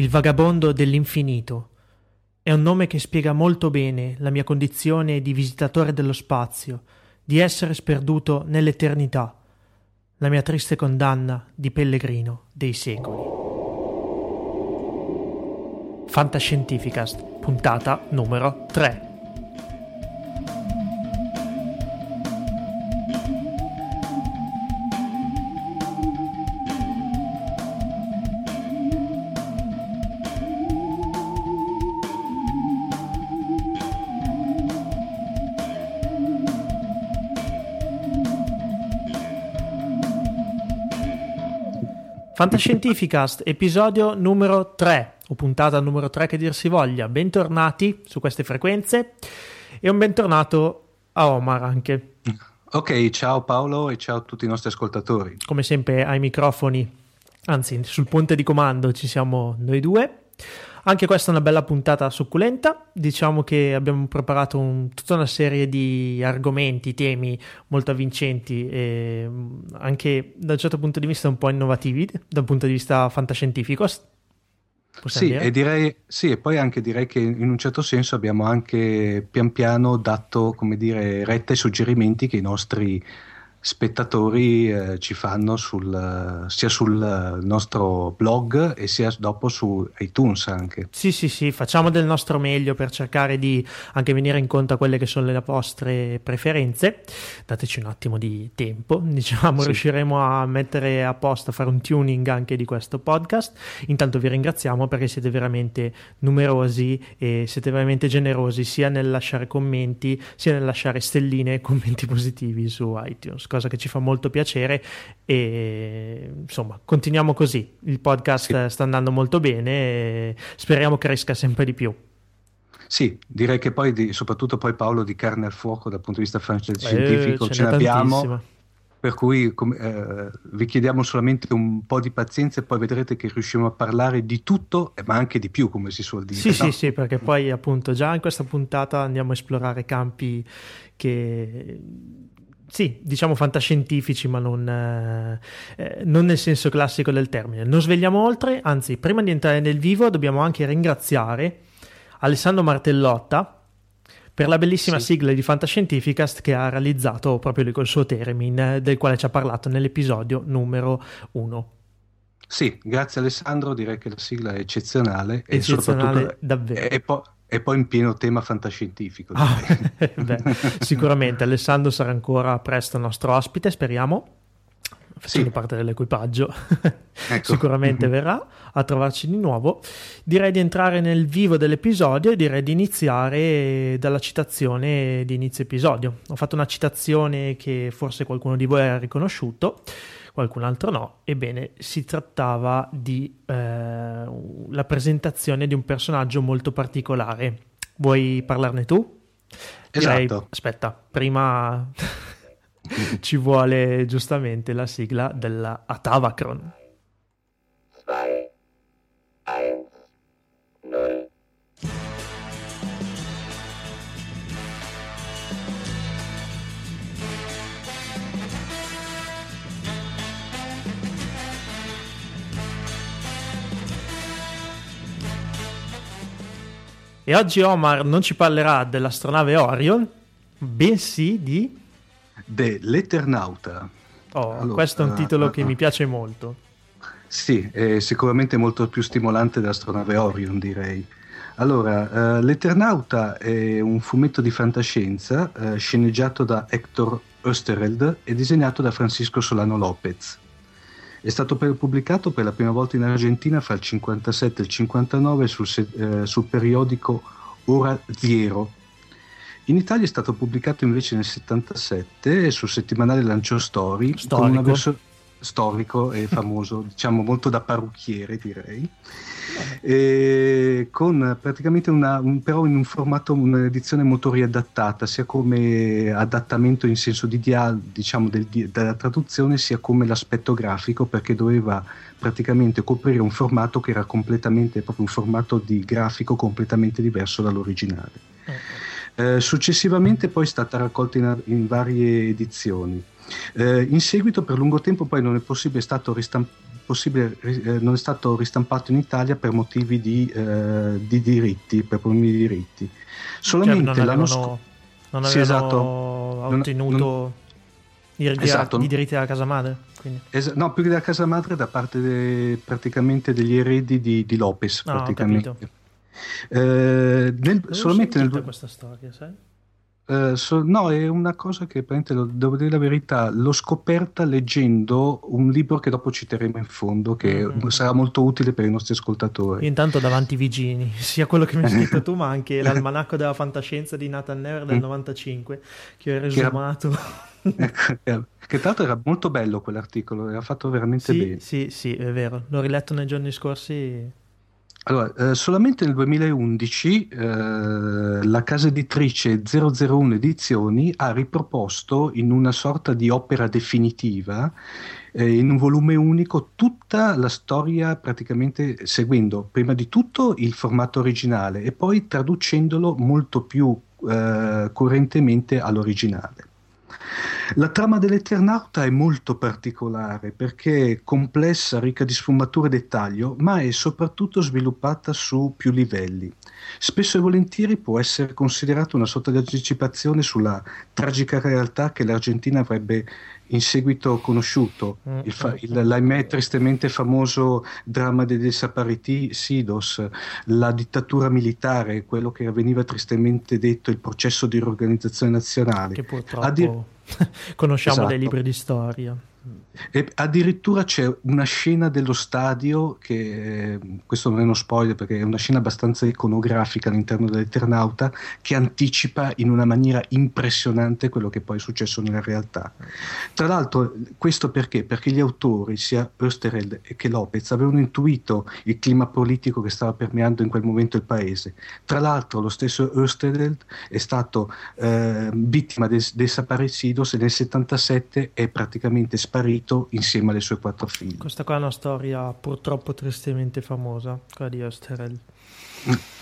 Il vagabondo dell'infinito è un nome che spiega molto bene la mia condizione di visitatore dello spazio, di essere sperduto nell'eternità, la mia triste condanna di pellegrino dei secoli. Fantascientificast, puntata numero 3. Fantascientificast, episodio numero 3, o puntata numero 3 che dir si voglia. Bentornati su queste frequenze e un bentornato a Omar anche. Ok, ciao Paolo e ciao a tutti i nostri ascoltatori. Come sempre ai microfoni, anzi sul ponte di comando ci siamo noi due. Anche questa è una bella puntata succulenta. Diciamo che abbiamo preparato un, tutta una serie di argomenti, temi molto avvincenti e mm, anche da un certo punto di vista un po' innovativi, da un punto di vista fantascientifico. Sì e, direi, sì, e poi anche direi che in un certo senso abbiamo anche pian piano dato, come dire, retta ai suggerimenti che i nostri spettatori eh, ci fanno sul, sia sul nostro blog e sia dopo su iTunes anche. Sì, sì, sì, facciamo del nostro meglio per cercare di anche venire incontro a quelle che sono le vostre preferenze. Dateci un attimo di tempo, diciamo, sì. riusciremo a mettere a posto, a fare un tuning anche di questo podcast. Intanto vi ringraziamo perché siete veramente numerosi e siete veramente generosi sia nel lasciare commenti, sia nel lasciare stelline e commenti positivi su iTunes cosa che ci fa molto piacere e insomma continuiamo così, il podcast sì. sta andando molto bene e speriamo cresca sempre di più. Sì, direi che poi, di, soprattutto poi Paolo di carne al fuoco dal punto di vista scientifico eh, ce, ne abbiamo. Per cui eh, vi chiediamo solamente un po' di pazienza e poi vedrete che riusciamo a parlare di tutto, ma anche di più, come si suol dire. Sì, no? sì, sì, perché poi appunto già in questa puntata andiamo a esplorare campi che sì, diciamo fantascientifici, ma non, eh, eh, non, nel senso classico del termine. Non svegliamo oltre, anzi, prima di entrare nel vivo dobbiamo anche ringraziare Alessandro Martellotta per la bellissima sì. sigla di Fantascientificast che ha realizzato proprio lui col suo Teremin, del quale ci ha parlato nell'episodio numero 1. Sì, grazie Alessandro, direi che la sigla è eccezionale. Eccezionale e davvero. E, poi e poi in pieno tema fantascientifico. Ah, beh, sicuramente Alessandro sarà ancora presto nostro ospite, speriamo. facendo sì. parte dell'equipaggio, ecco. sicuramente mm-hmm. verrà a trovarci di nuovo. Direi di entrare nel vivo dell'episodio e direi di iniziare dalla citazione di inizio episodio. Ho fatto una citazione che forse qualcuno di voi ha riconosciuto, qualcun altro no. Ebbene, si trattava di eh, la presentazione di un personaggio molto particolare. Vuoi parlarne tu? Direi, esatto. aspetta, prima ci vuole giustamente la sigla della Atavacron. E oggi Omar non ci parlerà dell'astronave Orion, bensì di dell'Eternauta. Oh, allora, questo è un titolo uh, che uh, mi piace molto. Sì, è sicuramente molto più stimolante dell'astronave Orion, direi. Allora, uh, L'Eternauta è un fumetto di fantascienza uh, sceneggiato da Hector Oesterheld e disegnato da Francisco Solano Lopez. È stato pubblicato per la prima volta in Argentina fra il 57 e il 59 sul, uh, sul periodico Ora Zero in Italia è stato pubblicato invece nel 77 sul settimanale Lancio Story storico. con una versione storico e famoso, diciamo molto da parrucchiere direi, e con praticamente una, un, però in un formato, un'edizione molto riadattata, sia come adattamento in senso di dia, diciamo del, della traduzione, sia come l'aspetto grafico, perché doveva praticamente coprire un formato che era completamente, proprio un formato di grafico completamente diverso dall'originale. Okay. Eh, successivamente poi è stata raccolta in, in varie edizioni. Eh, in seguito per lungo tempo poi non è possibile stato ristamp- possibile, eh, non è stato ristampato in Italia per motivi di, eh, di diritti, per problemi di diritti. Solamente cioè, l'anno scorso... Non avevano sì, esatto. ottenuto non, i, esatto. i, diritti della casa madre? Es- no, più che della casa madre da parte de- praticamente degli eredi di, di Lopez. Ah, praticamente. Eh, nel, solamente nel questa storia, sai? Uh, so, no, è una cosa che lo, devo dire la verità, l'ho scoperta leggendo un libro che dopo citeremo in fondo, che mm-hmm. sarà molto utile per i nostri ascoltatori. Io intanto davanti Vigini, sia quello che mi hai scritto tu, ma anche l'almanacco della fantascienza di Nathan Never del 95, che ho resumato. Ecco, che tra l'altro era molto bello quell'articolo, era fatto veramente sì, bene. Sì, sì, è vero, l'ho riletto nei giorni scorsi allora, eh, solamente nel 2011 eh, la casa editrice 001 Edizioni ha riproposto in una sorta di opera definitiva, eh, in un volume unico, tutta la storia praticamente seguendo prima di tutto il formato originale e poi traducendolo molto più eh, coerentemente all'originale. La trama dell'Eternauta è molto particolare perché è complessa, ricca di sfumature e dettaglio, ma è soprattutto sviluppata su più livelli. Spesso e volentieri può essere considerata una sorta di anticipazione sulla tragica realtà che l'Argentina avrebbe in seguito conosciuto, mm, il, fa- mm, il, l'ahimè tristemente famoso dramma dei desaparecidos, la dittatura militare, quello che veniva tristemente detto il processo di riorganizzazione nazionale. Che purtroppo... conosciamo esatto. dai libri di storia. E addirittura c'è una scena dello stadio che, questo non è uno spoiler perché è una scena abbastanza iconografica all'interno dell'Eternauta che anticipa in una maniera impressionante quello che poi è successo nella realtà. Tra l'altro questo perché? Perché gli autori, sia Österheld che Lopez, avevano intuito il clima politico che stava permeando in quel momento il paese. Tra l'altro lo stesso Österheld è stato eh, vittima dei desaparecidos e nel 77 è praticamente sparito insieme alle sue quattro figlie. Questa qua è una storia purtroppo tristemente famosa, quella di Osterel. Mm.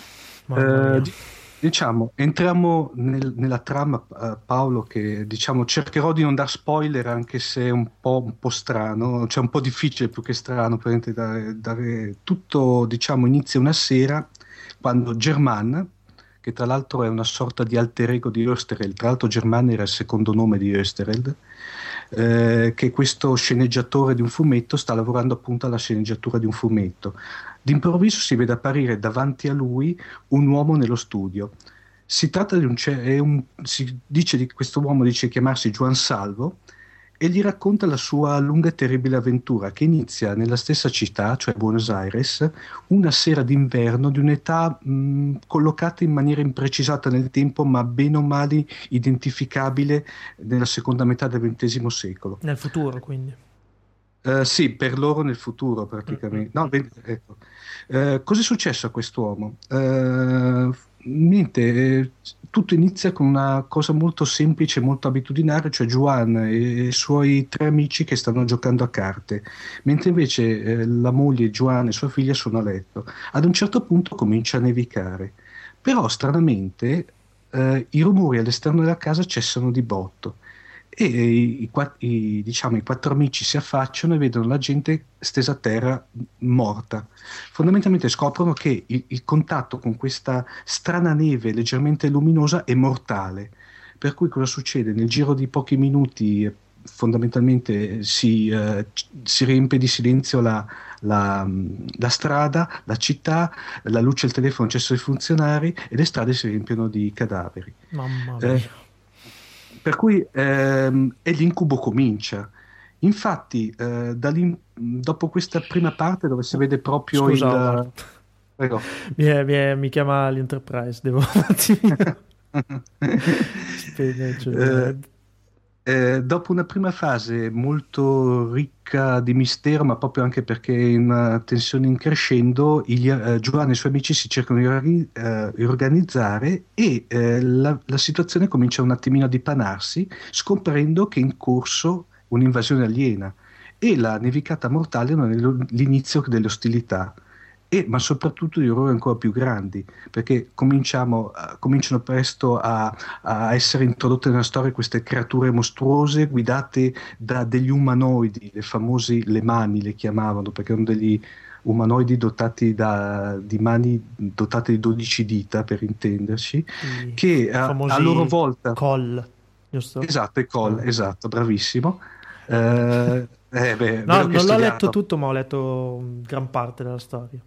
Eh, diciamo, entriamo nel, nella trama, uh, Paolo, che diciamo, cercherò di non dar spoiler anche se è un po', un po strano, cioè un po' difficile più che strano, dare, dare tutto, diciamo, inizia una sera quando German, che tra l'altro è una sorta di alter ego di Östereld, tra l'altro German era il secondo nome di Östereld, eh, che questo sceneggiatore di un fumetto sta lavorando appunto alla sceneggiatura di un fumetto. D'improvviso si vede apparire davanti a lui un uomo nello studio. Si tratta di un, un si dice di questo uomo dice chiamarsi Juan Salvo e gli racconta la sua lunga e terribile avventura che inizia nella stessa città, cioè Buenos Aires, una sera d'inverno di un'età mh, collocata in maniera imprecisata nel tempo ma bene o male identificabile nella seconda metà del XX secolo. Nel futuro quindi. Uh, sì, per loro nel futuro praticamente. No, ecco. uh, cosa è successo a quest'uomo? Uh, niente, eh, tutto inizia con una cosa molto semplice, molto abitudinaria, cioè Juan e i suoi tre amici che stanno giocando a carte, mentre invece eh, la moglie Juan e sua figlia sono a letto. Ad un certo punto comincia a nevicare, però stranamente eh, i rumori all'esterno della casa cessano di botto e i, i, diciamo, i, quattro amici si affacciano e vedono la gente stesa a terra morta. Fondamentalmente scoprono che il, il contatto con questa strana neve leggermente luminosa è mortale. Per cui cosa succede? Nel giro di pochi minuti fondamentalmente si, eh, si riempie di silenzio la, la, la, strada, la città, la luce il telefono cessano di funzionare e le strade si riempiono di cadaveri. Mamma mia. Eh, per cui ehm, e l'incubo comincia. Infatti, eh, dopo questa prima parte dove si vede proprio Scusa, il... Prego. Mi, è, mi, è, mi, chiama l'Enterprise, devo un attimino... Spegne, cioè, eh, eh, dopo una prima fase molto ricca di mistero, ma proprio anche perché in una tensione in crescendo, eh, Giovanni e i suoi amici si cercano di eh, riorganizzare e eh, la, la, situazione comincia un attimino a dipanarsi, scoprendo che è in corso un'invasione aliena e la nevicata mortale non è l'inizio delle ostilità e, ma soprattutto di errori ancora più grandi, perché cominciano presto a, a, essere introdotte nella storia queste creature mostruose guidate da degli umanoidi, le famosi le mani le chiamavano, perché erano degli umanoidi dotati da, di mani dotate di 12 dita, per intenderci, I che a, a, loro volta... Col, giusto? Esatto, i col, ah. esatto, bravissimo. Eh, eh, beh, no, non l'ho letto tutto, ma ho letto gran parte della storia.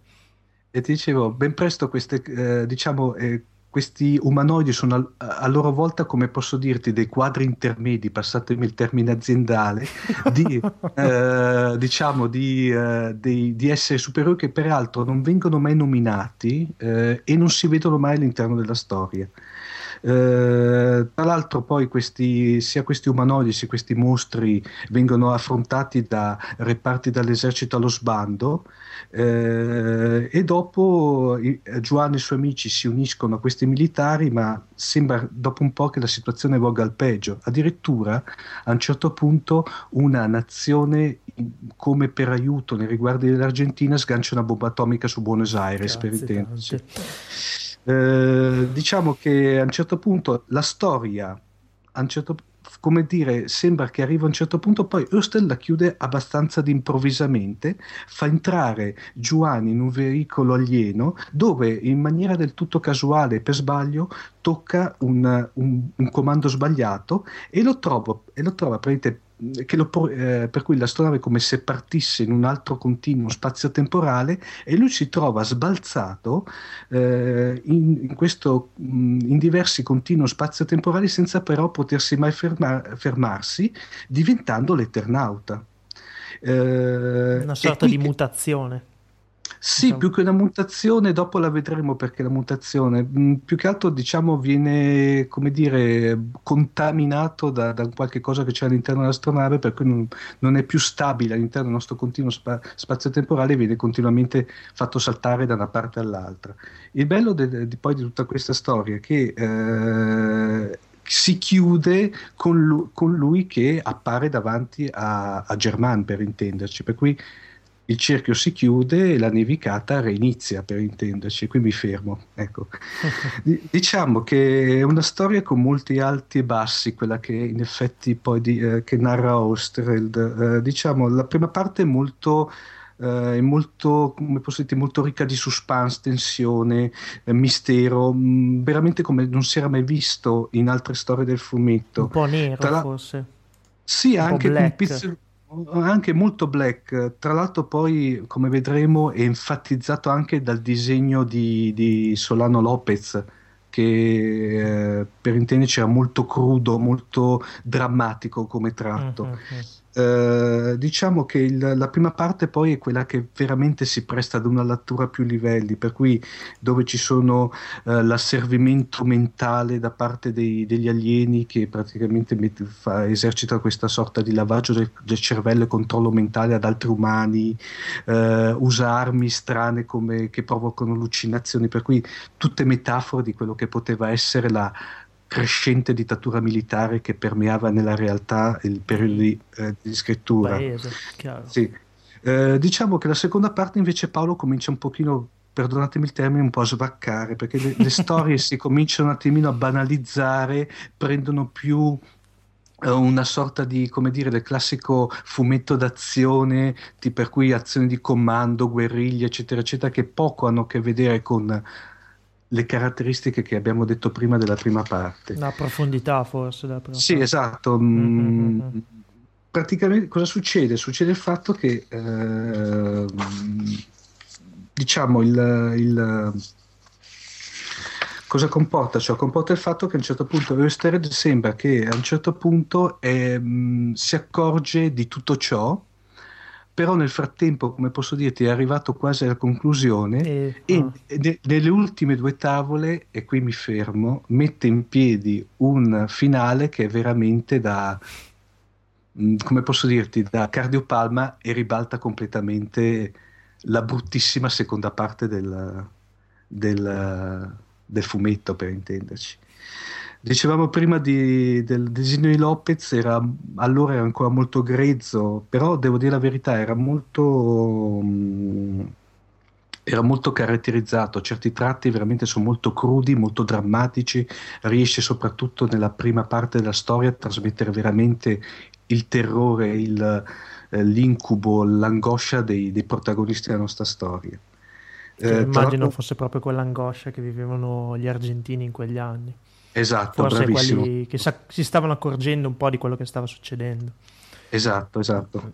E ti dicevo, ben presto queste, eh, diciamo, eh, questi umanoidi sono a, a, loro volta, come posso dirti, dei quadri intermedi, passatemi il termine aziendale, di, eh, diciamo, di, eh, dei, di, esseri superiori che peraltro non vengono mai nominati eh, e non si vedono mai all'interno della storia. Eh, tra l'altro poi questi, sia questi umanoidi sia questi mostri vengono affrontati da reparti dall'esercito allo sbando eh, e dopo Giovanni e i suoi amici si uniscono a questi militari, ma sembra dopo un po' che la situazione volga al peggio. Addirittura a un certo punto una nazione come per aiuto nei riguardi dell'Argentina sgancia una bomba atomica su Buenos Aires, Grazie, per intenderci. Eh, diciamo che a un certo punto la storia, certo come dire, sembra che arriva a un certo punto, poi Hustel la chiude abbastanza improvvisamente, fa entrare Giovanni in un veicolo alieno dove in maniera del tutto casuale, per sbaglio, tocca un, un, un comando sbagliato e lo, trovo, e lo trova praticamente lo, eh, per cui l'astronave è come se partisse in un altro continuo spazio-temporale e lui si trova sbalzato eh, in, in, questo, in, diversi continui spazio-temporali senza però potersi mai ferma, fermarsi, diventando l'Eternauta. Eh, una sorta di mutazione. Sì, diciamo. più che una mutazione, dopo la vedremo perché la mutazione, mh, mm, più che altro diciamo viene, come dire, contaminato da, da qualche cosa che c'è all'interno dell'astronave, per cui non, non è più stabile all'interno del nostro continuo spa- spazio-temporale e viene continuamente fatto saltare da una parte all'altra. Il bello de- di, poi di tutta questa storia è che... Eh, si chiude con lui, con lui, che appare davanti a, a Germain per intenderci, per cui il cerchio si chiude e la nevicata reinizia per intenderci, qui mi fermo. Ecco. diciamo che è una storia con molti alti e bassi, quella che in effetti poi di, eh, che narra Ostreld. Eh, diciamo, la prima parte è molto Uh, è molto, come posso dire, molto ricca di suspense, tensione, eh, mistero, mh, veramente come non si era mai visto in altre storie del fumetto. Un po' nero la... forse. Sì, un anche un pizzo, anche molto black, tra l'altro poi come vedremo è enfatizzato anche dal disegno di, di Solano Lopez che eh, per intenderci era molto crudo, molto drammatico come tratto. Mm-hmm. Eh, diciamo che il, la prima parte poi è quella che veramente si presta ad una lettura a più livelli, per cui dove ci sono eh, l'asservimento mentale da parte dei, degli alieni che praticamente met- fa, esercita questa sorta di lavaggio del, del, cervello e controllo mentale ad altri umani, eh, usa armi strane come, che provocano allucinazioni, per cui tutte metafore di quello che poteva essere la crescente dittatura militare che permeava nella realtà il periodo di, eh, di scrittura. Paese, sì. eh, diciamo che la seconda parte invece Paolo comincia un pochino perdonatemi il termine, un po' a svaccare, perché le, le storie si cominciano un attimino a banalizzare, prendono più eh, una sorta di, come dire, del classico fumetto d'azione, per cui azioni di comando, guerriglia, eccetera, eccetera, che poco hanno a che vedere con le caratteristiche che abbiamo detto prima della prima parte. La profondità forse della prima Sì, parte. esatto. Mm-hmm. Praticamente cosa succede? Succede il fatto che eh, diciamo il, il cosa comporta ciò? Comporta il fatto che a un certo punto Östered sembra che a un certo punto eh, si accorge di tutto ciò però nel frattempo, come posso dirti, è arrivato quasi alla conclusione e, e oh. ne, nelle ultime due tavole, e qui mi fermo, mette in piedi un finale che è veramente da, mm, come posso dirti, da cardiopalma e ribalta completamente la bruttissima seconda parte del, del, del fumetto, per intenderci. Dicevamo prima di, del disegno di Lopez, era, allora era ancora molto grezzo, però devo dire la verità, era molto, mm, era molto caratterizzato, certi tratti veramente sono molto crudi, molto drammatici, riesce soprattutto nella prima parte della storia a trasmettere veramente il terrore, il, eh, l'incubo, l'angoscia dei, dei, protagonisti della nostra storia. Eh, immagino fosse proprio quell'angoscia che vivevano gli argentini in quegli anni. Esatto, forse bravissimo. quelli che sa- si stavano accorgendo un po' di quello che stava succedendo. Esatto, esatto.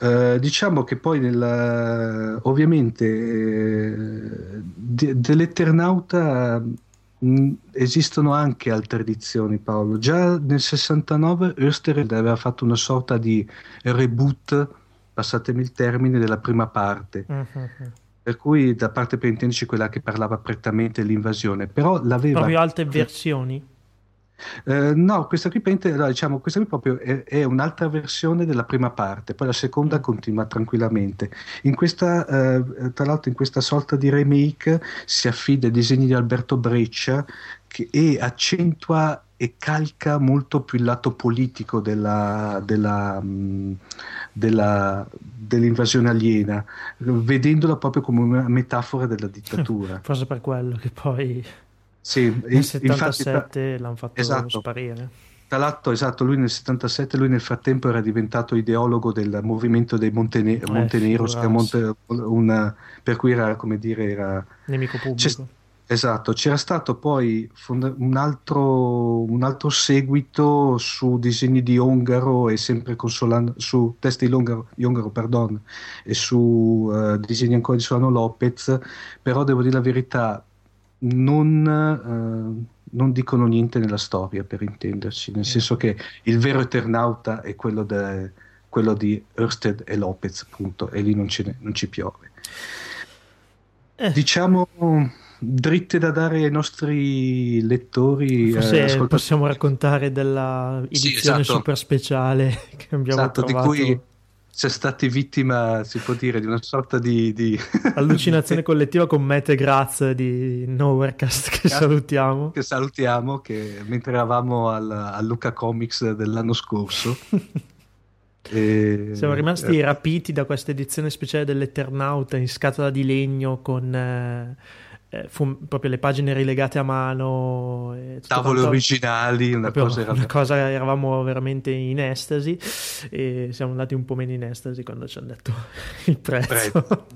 Uh, diciamo che poi nella, ovviamente eh, de- dell'Eternauta mh, mm, esistono anche altre edizioni Paolo già nel 69 Österreich aveva fatto una sorta di reboot passatemi il termine della prima parte uh-huh per cui da parte per intenderci quella che parlava prettamente dell'invasione, però l'aveva... Proprio altre versioni? Eh, no, questa qui, diciamo, questa qui proprio è, è, un'altra versione della prima parte, poi la seconda mm. continua tranquillamente. In questa, eh, tra l'altro, in questa sorta di remake si affida ai disegni di Alberto Breccia che, e accentua e calca molto più il lato politico della, della, mm, della, dell'invasione aliena, vedendola proprio come una metafora della dittatura. Forse per quello che poi sì, nel 77 infatti, l'hanno fatto esatto. sparire. Tra l'altro, esatto, lui nel 77, lui nel frattempo era diventato ideologo del movimento dei Montene- eh, Montenegro, Monte- una, per cui era, come dire, era... Nemico pubblico. Esatto, c'era stato poi un altro, un altro, seguito su disegni di Ongaro e sempre consolando, su testi di Ongaro, Ongaro pardon, e su uh, disegni ancora di Solano Lopez, però devo dire la verità, non, uh, non, dicono niente nella storia per intenderci, nel senso che il vero Eternauta è quello, de, quello di Ørsted e Lopez, appunto, e lì non, ne, non ci piove. Eh. Diciamo dritte da dare ai nostri lettori. Forse eh, possiamo raccontare della edizione sì, esatto. super speciale che abbiamo esatto, trovato. Di cui sei stati vittima, si può dire, di una sorta di... di... allucinazione collettiva con Mete Graz di Nowherecast che salutiamo. Che salutiamo, che mentre eravamo al, al Luca Comics dell'anno scorso. e... Siamo rimasti eh... rapiti da questa edizione speciale dell'Eternauta in scatola di legno con... Eh eh, fu proprio le pagine rilegate a mano, tavole quanto, originali, una cosa, era... una cosa, eravamo veramente in estasi e siamo andati un po' meno in estasi quando ci hanno detto il prezzo.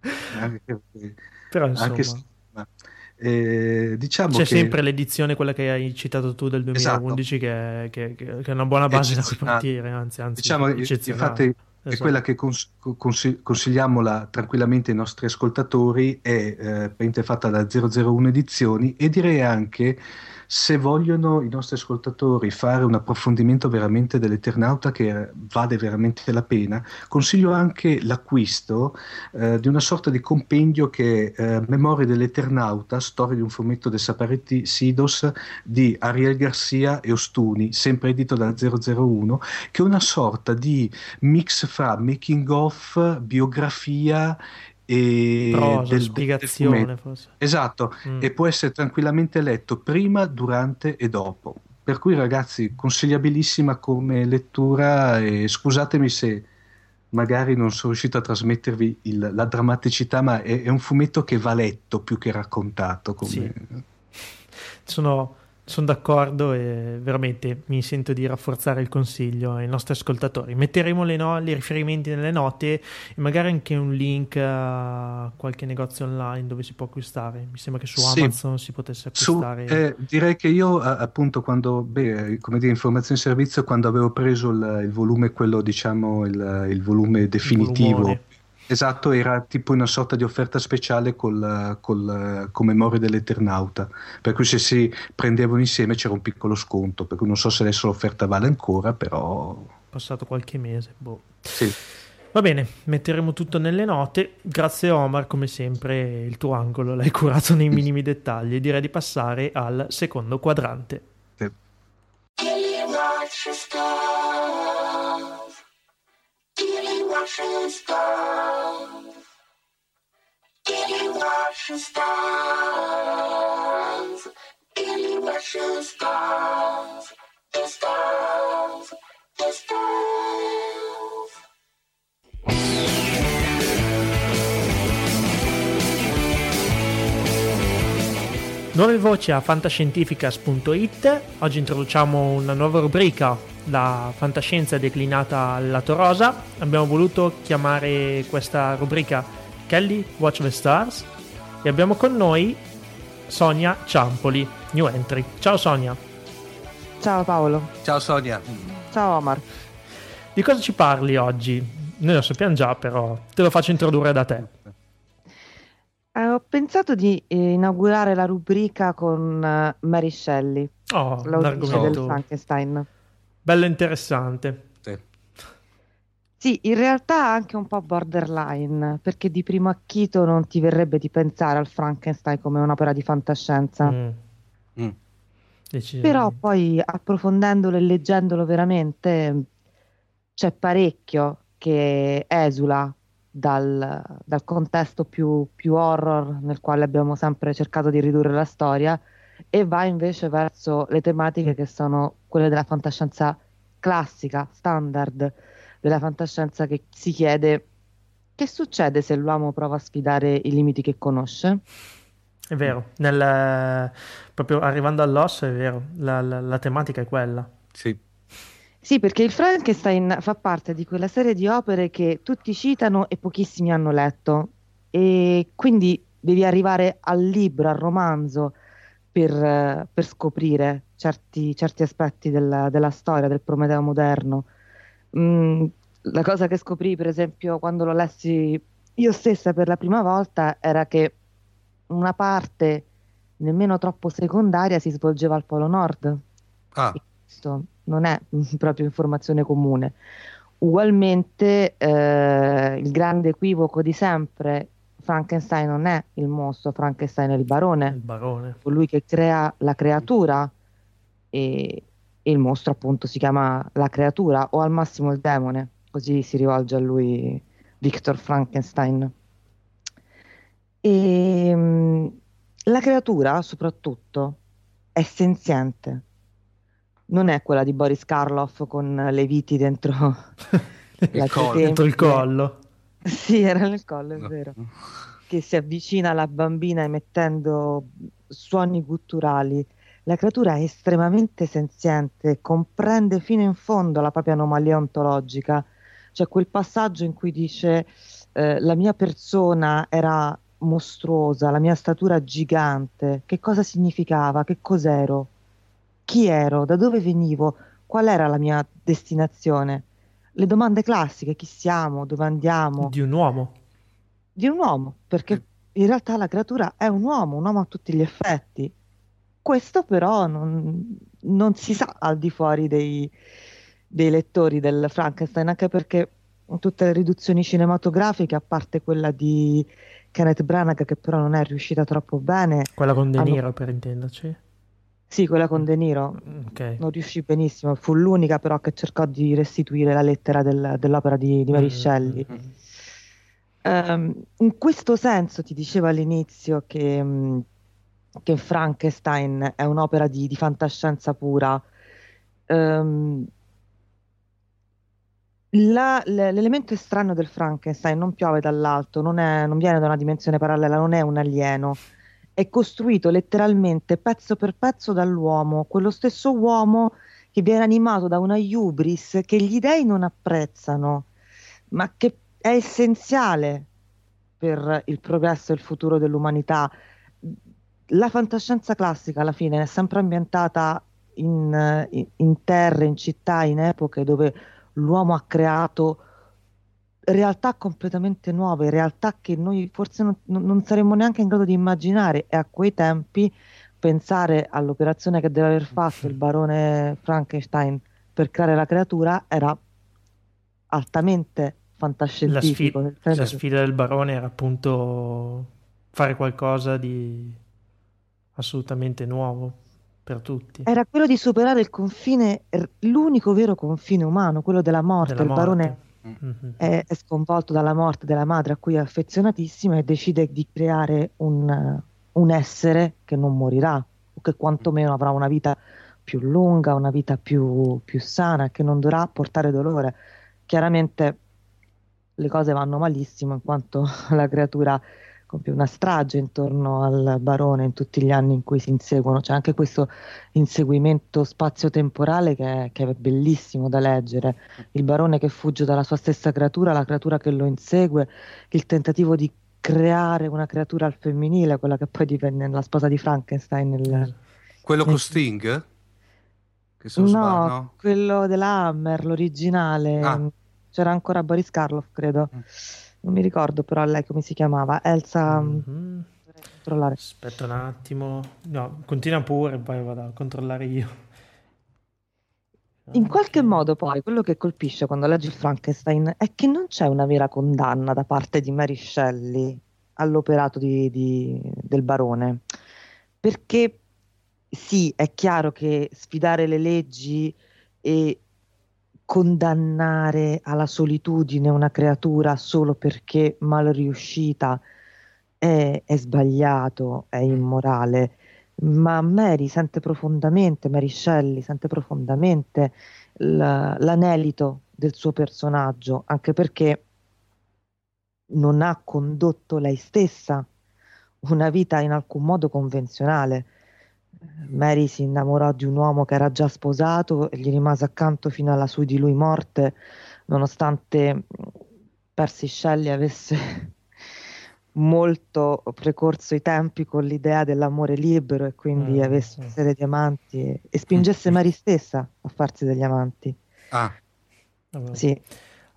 anche, Però insomma... Anche se, eh, diciamo C'è che... sempre l'edizione, quella che hai citato tu del 2011, esatto. che, che, che, è una buona base da cui partire, anzi, anzi diciamo, infatti Esatto. Quella che cons- cons- consigliamo tranquillamente ai nostri ascoltatori è eh, fatta da 001 Edizioni e direi anche se vogliono i nostri ascoltatori fare un approfondimento veramente dell'Eternauta che vale veramente la pena, consiglio anche l'acquisto eh, di una sorta di compendio che è eh, Memorie dell'Eternauta, storia di un fumetto del Saparetti Sidos di Ariel Garcia e Ostuni, sempre edito da 001, che è una sorta di mix fra making of, biografia e Prosa, del, spiegazione del forse. Esatto, mm. e può essere tranquillamente letto prima, durante e dopo. Per cui ragazzi, consigliabilissima come lettura e scusatemi se magari non sono riuscito a trasmettervi il, la drammaticità, ma è, è, un fumetto che va letto più che raccontato. Come... Sì. Sono sono d'accordo e veramente mi sento di rafforzare il consiglio ai nostri ascoltatori. Metteremo le no- i riferimenti nelle note e magari anche un link a qualche negozio online dove si può acquistare. Mi sembra che su sì. Amazon si potesse acquistare. Su, eh, direi che io appunto quando, beh, come dire, informazioni in servizio, quando avevo preso il, il volume, quello diciamo il, il volume definitivo. Il Esatto, era tipo una sorta di offerta speciale col, col, con memoria dell'Eternauta, per cui se si prendevano insieme c'era un piccolo sconto, per cui non so se adesso l'offerta vale ancora, però... Passato qualche mese, boh. Sì. Va bene, metteremo tutto nelle note. Grazie Omar, come sempre il tuo angolo l'hai curato nei minimi dettagli. Direi di passare al secondo quadrante. Sì. Watch the stars? Did you watch the stars? Did you watch the Nuove voci a fantascientificas.it. Oggi introduciamo una nuova rubrica la fantascienza declinata al lato rosa, abbiamo voluto chiamare questa rubrica Kelly Watch the Stars e abbiamo con noi Sonia Ciampoli, new entry. Ciao Sonia. Ciao Paolo. Ciao Sonia. Ciao Omar. Di cosa ci parli oggi? Noi lo sappiamo già, però te lo faccio introdurre da te. Eh, ho pensato di eh, inaugurare la rubrica con uh, Mary Shelley, oh, l'autrice del Frankenstein. Bello interessante. Sì. sì, in realtà anche un po' borderline, perché di primo acchito non ti verrebbe di pensare al Frankenstein come un'opera di fantascienza. Mm. Mm. Però poi approfondendolo e leggendolo veramente c'è parecchio che esula dal, dal contesto più, più, horror nel quale abbiamo sempre cercato di ridurre la storia e va invece verso le tematiche che sono quelle della fantascienza classica, standard, della fantascienza che si chiede che succede se l'uomo prova a sfidare i limiti che conosce. È vero, Nel, proprio arrivando all'osso è vero, la, la, la tematica è quella. Sì. Sì, perché il Frankenstein fa parte di quella serie di opere che tutti citano e pochissimi hanno letto. E quindi devi arrivare al libro, al romanzo, per, per scoprire certi, certi aspetti della, della, storia del Prometeo moderno. Mm, la cosa che scoprì, per esempio, quando lo lessi io stessa per la prima volta era che una parte nemmeno troppo secondaria si svolgeva al Polo Nord. Ah. questo non è proprio informazione comune. Ugualmente, eh, il grande equivoco di sempre Frankenstein non è il mostro, Frankenstein è il barone, il barone. colui che crea la creatura e, e, il mostro appunto si chiama la creatura o al massimo il demone, così si rivolge a lui Victor Frankenstein. E mm, la creatura soprattutto è senziente, non è quella di Boris Karloff con le viti dentro, il, collo, dentro il collo. Sì, era nel collo, è no. vero. Che si avvicina alla bambina emettendo suoni gutturali. La creatura è estremamente senziente, comprende fino in fondo la propria anomalia ontologica. C'è quel passaggio in cui dice eh, la mia persona era mostruosa, la mia statura gigante. Che cosa significava? Che cos'ero? Chi ero? Da dove venivo? Qual era la mia destinazione? le domande classiche, chi siamo, dove andiamo. Di un uomo. Di un uomo, perché in realtà la creatura è un uomo, un uomo a tutti gli effetti. Questo però non, non si sa al di fuori dei, dei lettori del Frankenstein, anche perché tutte le riduzioni cinematografiche, a parte quella di Kenneth Branagh, che però non è riuscita troppo bene. Quella con De Niro, hanno... per intenderci. Sì, quella con De Niro mm, okay. non riuscì benissimo, fu l'unica però che cercò di restituire la lettera del, dell'opera di, di mm-hmm. Shelley. Mm-hmm. Um, in questo senso ti dicevo all'inizio che, um, che Frankenstein è un'opera di, di fantascienza pura. Um, la, l'elemento estraneo del Frankenstein non piove dall'alto, non, è, non viene da una dimensione parallela, non è un alieno è costruito letteralmente pezzo per pezzo dall'uomo, quello stesso uomo che viene animato da una hubris che gli dei non apprezzano, ma che è essenziale per il progresso e il futuro dell'umanità. La fantascienza classica alla fine è sempre ambientata in, in terre, in città, in epoche dove l'uomo ha creato realtà completamente nuove, realtà che noi forse non, non saremmo neanche in grado di immaginare e a quei tempi pensare all'operazione che deve aver fatto il barone Frankenstein per creare la creatura era altamente fantascientifico. La, sfida, la sfida del barone era appunto fare qualcosa di assolutamente nuovo per tutti. Era quello di superare il confine, l'unico vero confine umano, quello della morte. Della il morte. barone mm-hmm. è, è, sconvolto dalla morte della madre a cui è affezionatissimo e decide di creare un, un essere che non morirà o che quantomeno avrà una vita più lunga, una vita più, più sana, che non dovrà portare dolore. Chiaramente le cose vanno malissimo in quanto la creatura compie una strage intorno al barone in tutti gli anni in cui si inseguono. C'è anche questo inseguimento spazio-temporale che è, che è, bellissimo da leggere. Il barone che fugge dalla sua stessa creatura, la creatura che lo insegue, il tentativo di creare una creatura al femminile, quella che poi divenne la sposa di Frankenstein. Nel, quello con Sting? no, no, quello della Hammer, l'originale. Ah. C'era ancora Boris Karloff, credo. Mm non mi ricordo però lei come si chiamava, Elsa... Mm-hmm. Aspetta un attimo, no, continua pure, poi vado a controllare io. In qualche modo poi quello che colpisce quando leggi il Frankenstein è che non c'è una vera condanna da parte di Mary Shelley all'operato di, di, del barone, perché sì, è chiaro che sfidare le leggi e condannare alla solitudine una creatura solo perché mal riuscita è, è sbagliato, è immorale, ma Mary sente profondamente, Mary Shelley sente profondamente l- l'anelito del suo personaggio, anche perché non ha condotto lei stessa una vita in alcun modo convenzionale Mary si innamorò di un uomo che era già sposato e gli rimase accanto fino alla su di lui morte, nonostante Percy Shelley avesse molto precorso i tempi con l'idea dell'amore libero e quindi mm, avesse una serie di amanti e, e spingesse Mary stessa a farsi degli amanti. Ah. Sì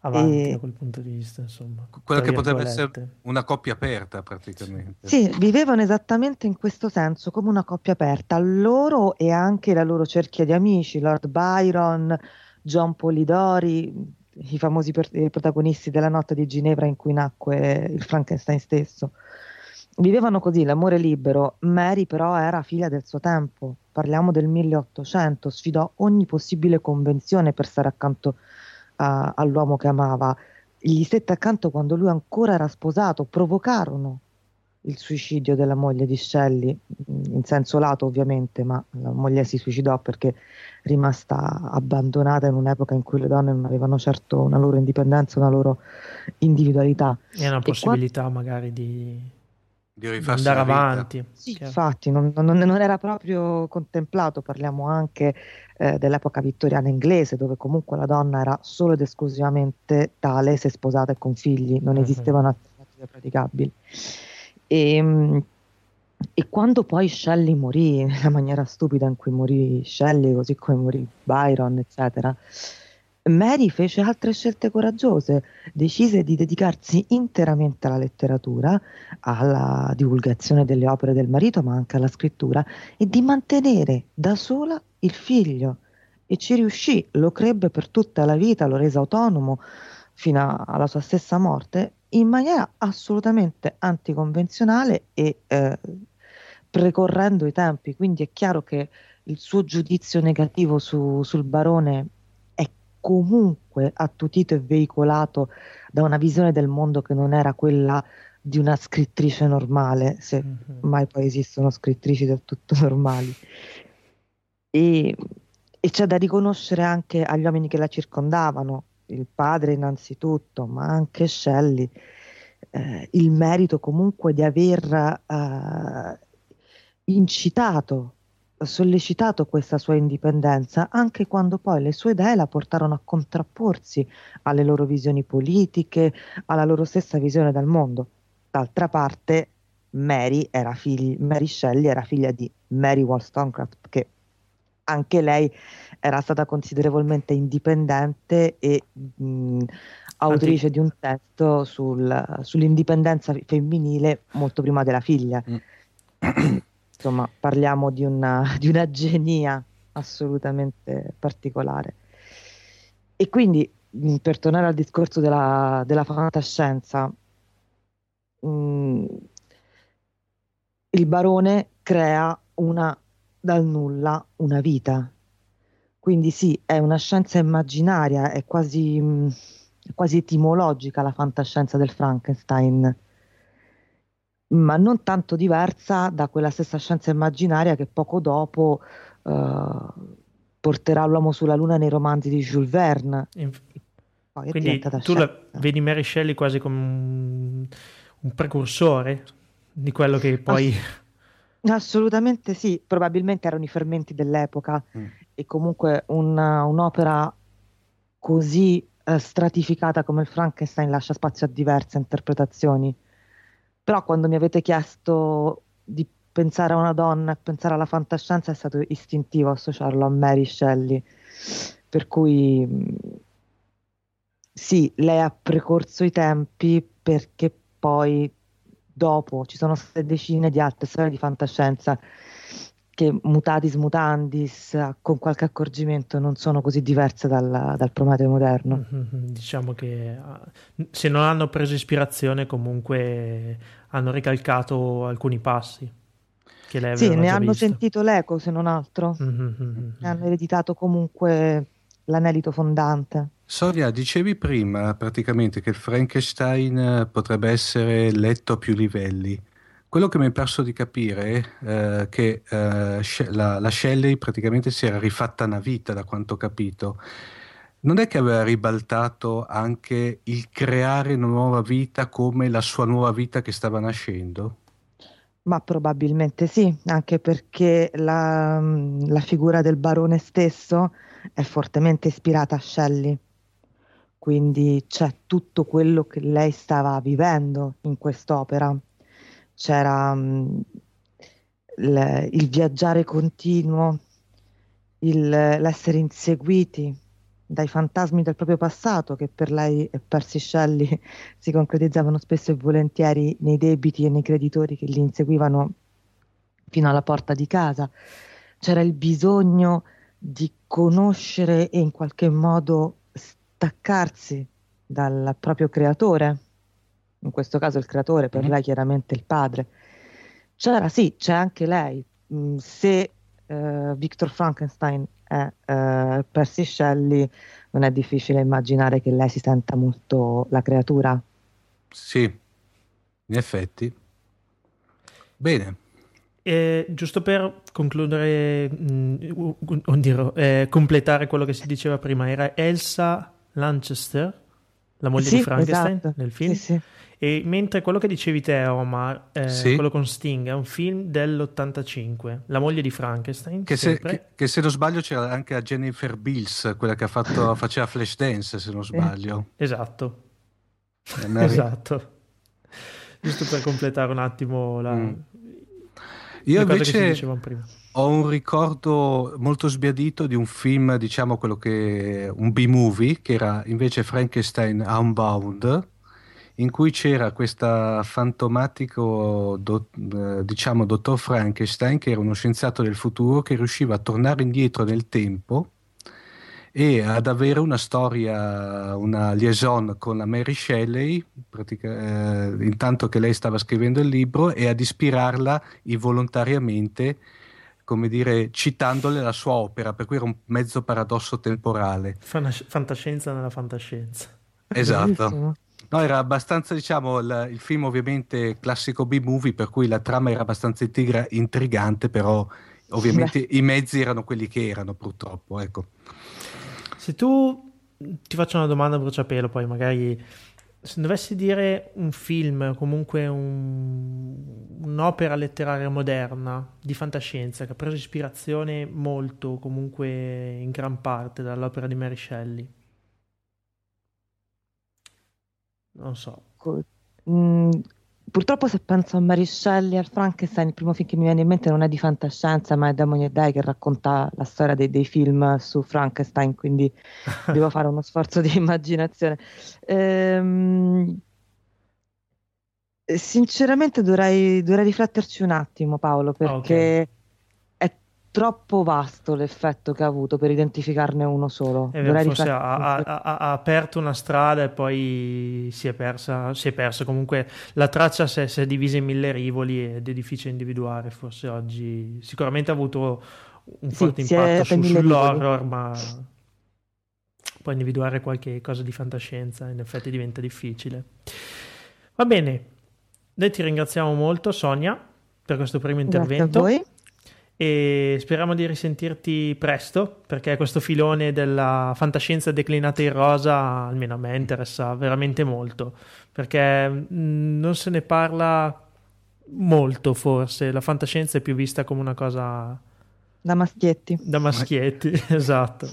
avanti e... da quel punto di vista, insomma. Quella che potrebbe essere una coppia aperta praticamente. Sì, vivevano esattamente in questo senso, come una coppia aperta, loro e anche la loro cerchia di amici, Lord Byron, John Polidori, i famosi per- protagonisti della notte di Ginevra in cui nacque il Frankenstein stesso. Vivevano così, l'amore libero. Mary però era figlia del suo tempo, parliamo del 1800, sfidò ogni possibile convenzione per stare accanto a a, all'uomo che amava, gli stette accanto quando lui ancora era sposato, provocarono il suicidio della moglie di Shelley, in senso lato ovviamente, ma la moglie si suicidò perché rimasta abbandonata in un'epoca in cui le donne non avevano certo una loro indipendenza, una loro individualità. E una possibilità qua... magari di, di andare avanti. Sì, infatti non, non, non, era proprio contemplato, parliamo anche eh, dell'epoca vittoriana inglese, dove comunque la donna era solo ed esclusivamente tale se sposata e con figli, non uh-huh. esistevano alternative praticabili. E, ehm, e quando poi Shelley morì, nella maniera stupida in cui morì Shelley, così come morì Byron, eccetera, Mary fece altre scelte coraggiose, decise di dedicarsi interamente alla letteratura, alla divulgazione delle opere del marito, ma anche alla scrittura, e di mantenere da sola il figlio. E ci riuscì, lo crebbe per tutta la vita, lo rese autonomo fino alla sua stessa morte, in maniera assolutamente anticonvenzionale e eh, precorrendo i tempi. Quindi è chiaro che il suo giudizio negativo su, sul barone comunque attutito e veicolato da una visione del mondo che non era quella di una scrittrice normale, se mm-hmm. mai poi esistono scrittrici del tutto normali. E, e c'è da riconoscere anche agli uomini che la circondavano, il padre innanzitutto, ma anche Shelley, eh, il merito comunque di aver eh, incitato sollecitato questa sua indipendenza anche quando poi le sue idee la portarono a contrapporsi alle loro visioni politiche, alla loro stessa visione del mondo. D'altra parte, Mary, era figli, Mary Shelley era figlia di Mary Wollstonecraft, che anche lei era stata considerevolmente indipendente e mh, autrice di un testo sul, sull'indipendenza femminile molto prima della figlia. Mm. insomma parliamo di una, di una genia assolutamente particolare. E quindi, per tornare al discorso della, della fantascienza, mh, il barone crea una, dal nulla una vita. Quindi sì, è una scienza immaginaria, è quasi, mh, quasi etimologica la fantascienza del Frankenstein ma non tanto diversa da quella stessa scienza immaginaria che poco dopo eh, porterà l'uomo sulla Luna nei romanzi di Jules Verne. Inf- quindi tu la, vedi Mary Shelley quasi come un, un precursore di quello che poi... Ass- assolutamente sì, probabilmente erano i fermenti dell'epoca mm. e comunque una, un'opera così eh, stratificata come il Frankenstein lascia spazio a diverse interpretazioni. Però quando mi avete chiesto di pensare a una donna, pensare alla fantascienza, è stato istintivo associarlo a Mary Shelley. Per cui sì, lei ha precorso i tempi perché poi dopo ci sono state decine di altre storie di fantascienza che mutatis mutandis, con qualche accorgimento, non sono così diverse dal, dal Prometeo moderno. Mm-hmm, diciamo che ah, se non hanno preso ispirazione, comunque hanno ricalcato alcuni passi. Che lei sì, ne hanno visto. sentito l'eco, se non altro. Mm-hmm. Hanno ereditato comunque l'anelito fondante. Sonia, dicevi prima praticamente che il Frankenstein potrebbe essere letto a più livelli. Quello che mi è perso di capire è eh, che eh, la, la, Shelley praticamente si era rifatta una vita, da quanto ho capito. Non è che aveva ribaltato anche il creare una nuova vita come la sua nuova vita che stava nascendo? Ma probabilmente sì, anche perché la, la figura del barone stesso è fortemente ispirata a Shelley quindi c'è tutto quello che lei stava vivendo in quest'opera c'era um, il, il, viaggiare continuo, il, l'essere inseguiti dai fantasmi del proprio passato che per lei e Percy Shelley si concretizzavano spesso e volentieri nei debiti e nei creditori che li inseguivano fino alla porta di casa. C'era il bisogno di conoscere e in qualche modo staccarsi dal proprio creatore in questo caso il creatore, per mm-hmm. lei chiaramente il padre. C'era sì, c'è anche lei. Mm, se uh, Victor Frankenstein è uh, Percy Shelley, non è difficile immaginare che lei si senta molto la creatura. Sì, in effetti. Bene. Eh, giusto per concludere, mh, mm, dirò, eh, completare quello che si diceva prima, era Elsa Lanchester, la moglie sì, di Frankenstein esatto. nel film. Sì, sì. E mentre quello che dicevi te, Omar, eh, sì. quello con Sting, è un film dell'85, La moglie di Frankenstein. Che se, che, che se, non sbaglio c'era anche a Jennifer Bills, quella che fatto, faceva Flashdance, se non sbaglio. Esatto. Esatto. Giusto per completare un attimo la... Mm. Io invece ho un ricordo molto sbiadito di un film, diciamo quello che un B-movie, che era invece Frankenstein Unbound, in cui c'era questo fantomatico do, eh, diciamo dottor Frankenstein che era uno scienziato del futuro che riusciva a tornare indietro nel tempo e ad avere una storia, una liaison con la Mary Shelley, eh, intanto che lei stava scrivendo il libro, e ad ispirarla involontariamente, come dire, citandole la sua opera, per cui era un mezzo paradosso temporale. Fantascienza nella fantascienza. Esatto. No, era abbastanza, diciamo, il, il, film ovviamente classico B-movie, per cui la trama era abbastanza intriga, intrigante, però ovviamente Beh. i mezzi erano quelli che erano, purtroppo, ecco. Se tu ti faccio una domanda a bruciapelo, poi magari se dovessi dire un film, comunque un, un'opera letteraria moderna di fantascienza che ha preso ispirazione molto, comunque in gran parte, dall'opera di Mary Shelley non so. Mm, purtroppo se penso a Mary Shelley e al Frankenstein, il primo film che mi viene in mente non è di fantascienza, ma è Demoni e Dei che racconta la storia dei, dei film su Frankenstein, quindi devo fare uno sforzo di immaginazione. Ehm, sinceramente dovrei, dovrei, rifletterci un attimo, Paolo, perché... Okay troppo vasto l'effetto che ha avuto per identificarne uno solo. È vero, forse ha, ha, ha, ha, aperto una strada e poi si è persa, si è persa. Comunque la traccia si è, si è, divisa in mille rivoli ed è difficile individuare. Forse oggi sicuramente ha avuto un forte sì, impatto su, sull'horror, rivoli. ma poi individuare qualche cosa di fantascienza in effetti diventa difficile. Va bene, noi ti ringraziamo molto Sonia per questo primo intervento. Grazie a voi e speriamo di risentirti presto perché questo filone della fantascienza declinata in rosa almeno a me interessa veramente molto perché mm, non se ne parla molto forse. La fantascienza è più vista come una cosa da maschietti. Da maschietti esatto.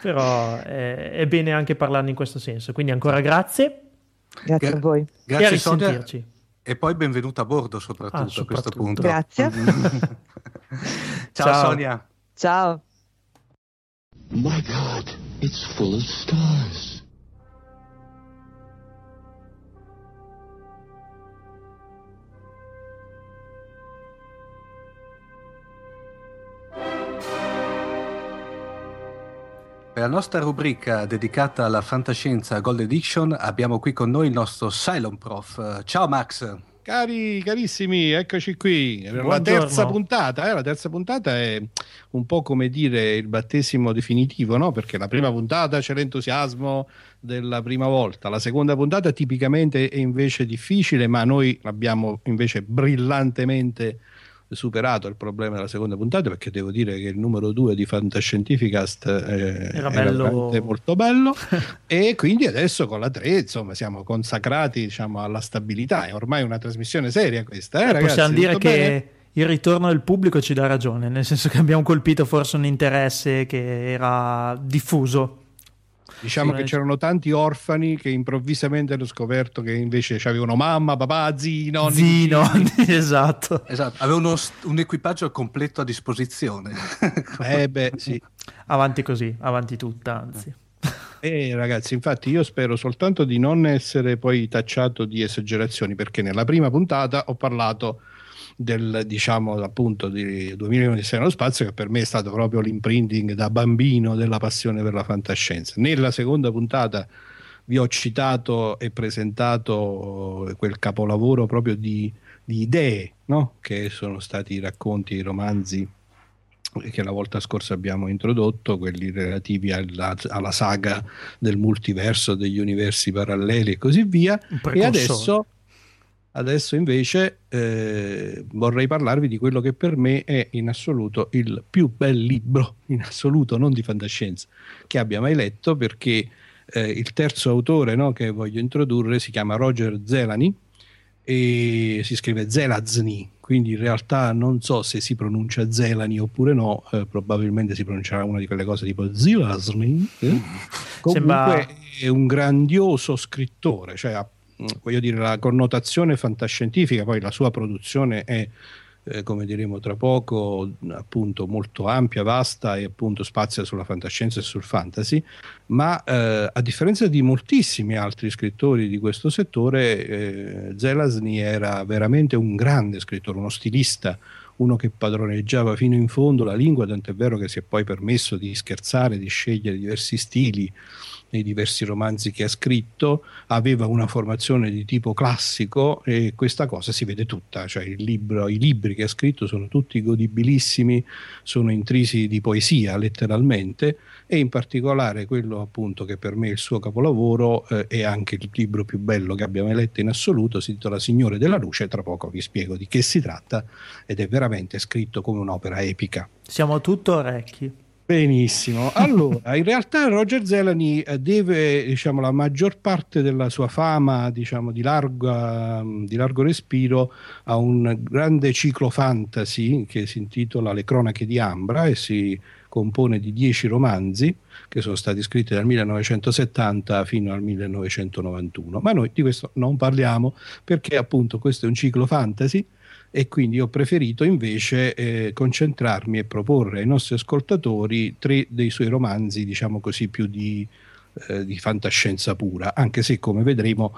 Però è, è, bene anche parlarne in questo senso. Quindi ancora grazie. Grazie Gra- a voi. grazie e a risentirci. E poi benvenuta a bordo soprattutto, ah, soprattutto. a questo punto. Grazie Ciao, Ciao Sonia. Ciao. My God, it's full of stars. Per la nostra rubrica dedicata alla fantascienza Gold Edition abbiamo qui con noi il nostro Cylon Prof. Ciao Max. Cari, carissimi, eccoci qui. Buongiorno. La terza puntata, eh, la terza puntata è un po' come dire il battesimo definitivo, no? Perché la prima puntata c'è l'entusiasmo della prima volta, la seconda puntata tipicamente è invece difficile, ma noi l'abbiamo invece brillantemente superato il problema della seconda puntata perché devo dire che il numero 2 di Fantascientificast eh, era, bello... molto bello. E quindi adesso con la 3 insomma siamo consacrati diciamo, alla stabilità. È ormai una trasmissione seria questa eh, ragazzi, possiamo dire che bene? il ritorno del pubblico ci dà ragione nel senso che abbiamo colpito forse un interesse che era diffuso Diciamo che c'erano tanti orfani che improvvisamente hanno scoperto che invece avevano mamma, papà, zii, nonni. Zii, nonni, esatto. esatto. Avevano un equipaggio completo a disposizione. eh beh, sì. Avanti così, avanti tutta, anzi. Eh, ragazzi, infatti io spero soltanto di non essere poi tacciato di esagerazioni, perché nella prima puntata ho parlato del diciamo appunto di 2000 di nello spazio che per me è stato proprio l'imprinting da bambino della passione per la fantascienza nella seconda puntata vi ho citato e presentato quel capolavoro proprio di, di idee no? che sono stati i racconti i romanzi che la volta scorsa abbiamo introdotto, quelli relativi alla, alla, saga del multiverso, degli universi paralleli e così via. E adesso Adesso invece eh, vorrei parlarvi di quello che per me è in assoluto il più bel libro, in assoluto, non di fantascienza, che abbia mai letto perché eh, il terzo autore no, che voglio introdurre si chiama Roger Zelani e si scrive Zelazny, quindi in realtà non so se si pronuncia Zelani oppure no, eh, probabilmente si pronuncerà una di quelle cose tipo Zelazny. Eh? Comunque Sembra... è un grandioso scrittore, cioè ha voglio dire, la connotazione fantascientifica, poi la sua produzione è eh, come diremo tra poco, appunto molto ampia, vasta e appunto spazia sulla fantascienza e sul fantasy, ma eh, a differenza di moltissimi altri scrittori di questo settore, eh, Zelazny era veramente un grande scrittore, uno stilista, uno che padroneggiava fino in fondo la lingua, tant'è vero che si è poi permesso di scherzare, di scegliere diversi stili nei diversi romanzi che ha scritto, aveva una formazione di tipo classico e questa cosa si vede tutta, cioè libro, i libri che ha scritto sono tutti godibilissimi, sono intrisi di poesia letteralmente e in particolare quello appunto che per me è il suo capolavoro eh, è anche il libro più bello che abbiamo letto in assoluto, si intitola Signore della Luce, tra poco vi spiego di che si tratta ed è veramente scritto come un'opera epica. Siamo tutto orecchi. Benissimo, allora in realtà Roger Zelani eh, deve diciamo, la maggior parte della sua fama diciamo, di, largo, di, largo, respiro a un grande ciclo fantasy che si intitola Le cronache di Ambra e si compone di dieci romanzi che sono stati scritti dal 1970 fino al 1991, ma noi di questo non parliamo perché appunto questo è un ciclo fantasy e quindi ho preferito invece eh, concentrarmi e proporre ai nostri ascoltatori tre dei suoi romanzi, diciamo così, più di, eh, di fantascienza pura, anche se come vedremo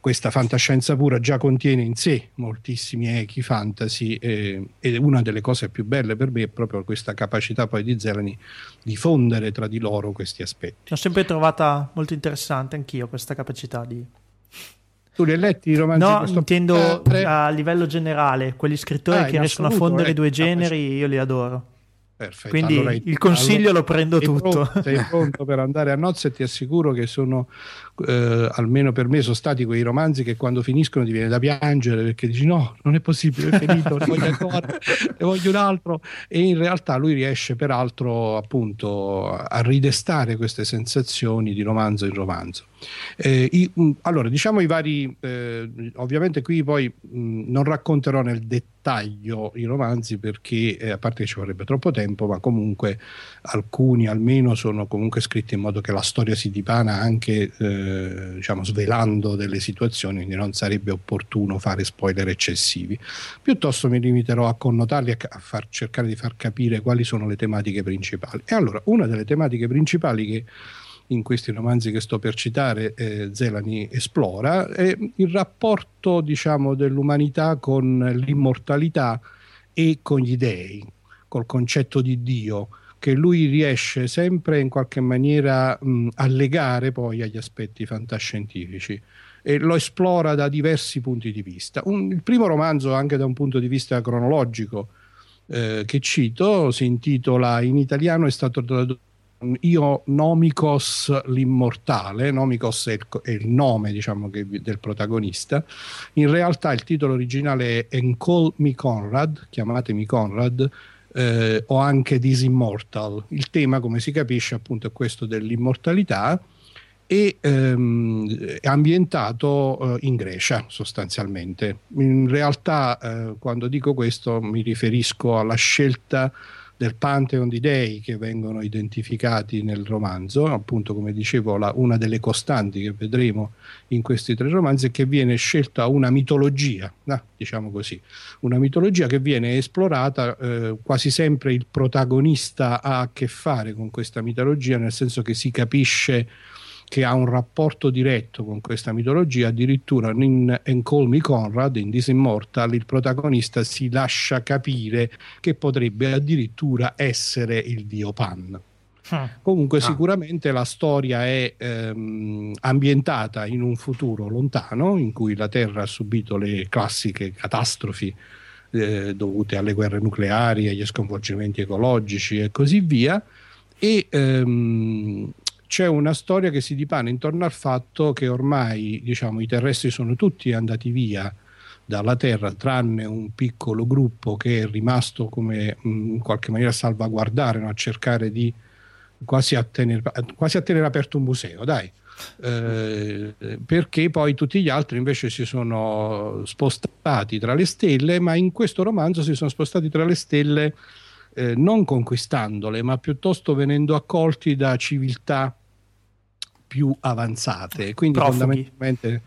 questa fantascienza pura già contiene in sé moltissimi echi fantasy eh, e una delle cose più belle per me è proprio questa capacità poi di Zelani di fondere tra di loro questi aspetti. L'ho sempre trovata molto interessante anch'io questa capacità di tu li hai letti i romanzi? No, intendo a livello generale, quegli scrittori ah, che riescono a fondere eh. due generi, io li adoro. Perfetto. Quindi allora, il consiglio allora, lo prendo tutto. Pronto, sei pronto per andare a nozze e ti assicuro che sono, eh, almeno per me, sono stati quei romanzi che quando finiscono ti viene da piangere perché dici no, non è possibile, è finito, ne voglio ancora, ne voglio un altro. E in realtà lui riesce peraltro appunto a ridestare queste sensazioni di romanzo in romanzo. Eh, i, mh, allora, diciamo i vari, eh, ovviamente qui poi mh, non racconterò nel dettaglio i romanzi perché eh, a parte che ci vorrebbe troppo tempo, ma comunque alcuni almeno sono comunque scritti in modo che la storia si dipana anche eh, diciamo svelando delle situazioni, quindi non sarebbe opportuno fare spoiler eccessivi. Piuttosto mi limiterò a connotarli a, a far, cercare di far capire quali sono le tematiche principali. E allora, una delle tematiche principali che in questi romanzi che sto per citare eh, Zelani esplora, è il rapporto diciamo, dell'umanità con l'immortalità e con gli dei, col concetto di Dio che lui riesce sempre in qualche maniera mh, a legare poi agli aspetti fantascientifici e lo esplora da diversi punti di vista. Un, il primo romanzo, anche da un punto di vista cronologico, eh, che cito, si intitola in italiano, è stato tradotto io Nomikos l'immortale, Nomikos è il, è il nome diciamo, che, del protagonista, in realtà il titolo originale è Encall Me Conrad, chiamatemi Conrad, eh, o anche This Immortal. Il tema, come si capisce, appunto è questo dell'immortalità e ehm, è ambientato eh, in Grecia sostanzialmente. In realtà eh, quando dico questo mi riferisco alla scelta del pantheon di dei che vengono identificati nel romanzo, appunto come dicevo la, una delle costanti che vedremo in questi tre romanzi è che viene scelta una mitologia, no, diciamo così, una mitologia che viene esplorata, eh, quasi sempre il protagonista ha a che fare con questa mitologia, nel senso che si capisce che ha un rapporto diretto con questa mitologia, addirittura in And Call Me Conrad, in This Immortal, il protagonista si lascia capire che potrebbe addirittura essere il dio Pan. Hmm. Comunque, ah. sicuramente la storia è ehm, ambientata in un futuro lontano in cui la Terra ha subito le classiche catastrofi eh, dovute alle guerre nucleari, agli sconvolgimenti ecologici e così via. E ehm, c'è una storia che si dipana intorno al fatto che ormai diciamo, i terrestri sono tutti andati via dalla Terra, tranne un piccolo gruppo che è rimasto come in qualche maniera a salvaguardare, no? a cercare di quasi a, tenere, quasi a tenere aperto un museo, dai. Eh, perché poi tutti gli altri invece si sono spostati tra le stelle, ma in questo romanzo si sono spostati tra le stelle eh, non conquistandole, ma piuttosto venendo accolti da civiltà più avanzate. Quindi Profughi. fondamentalmente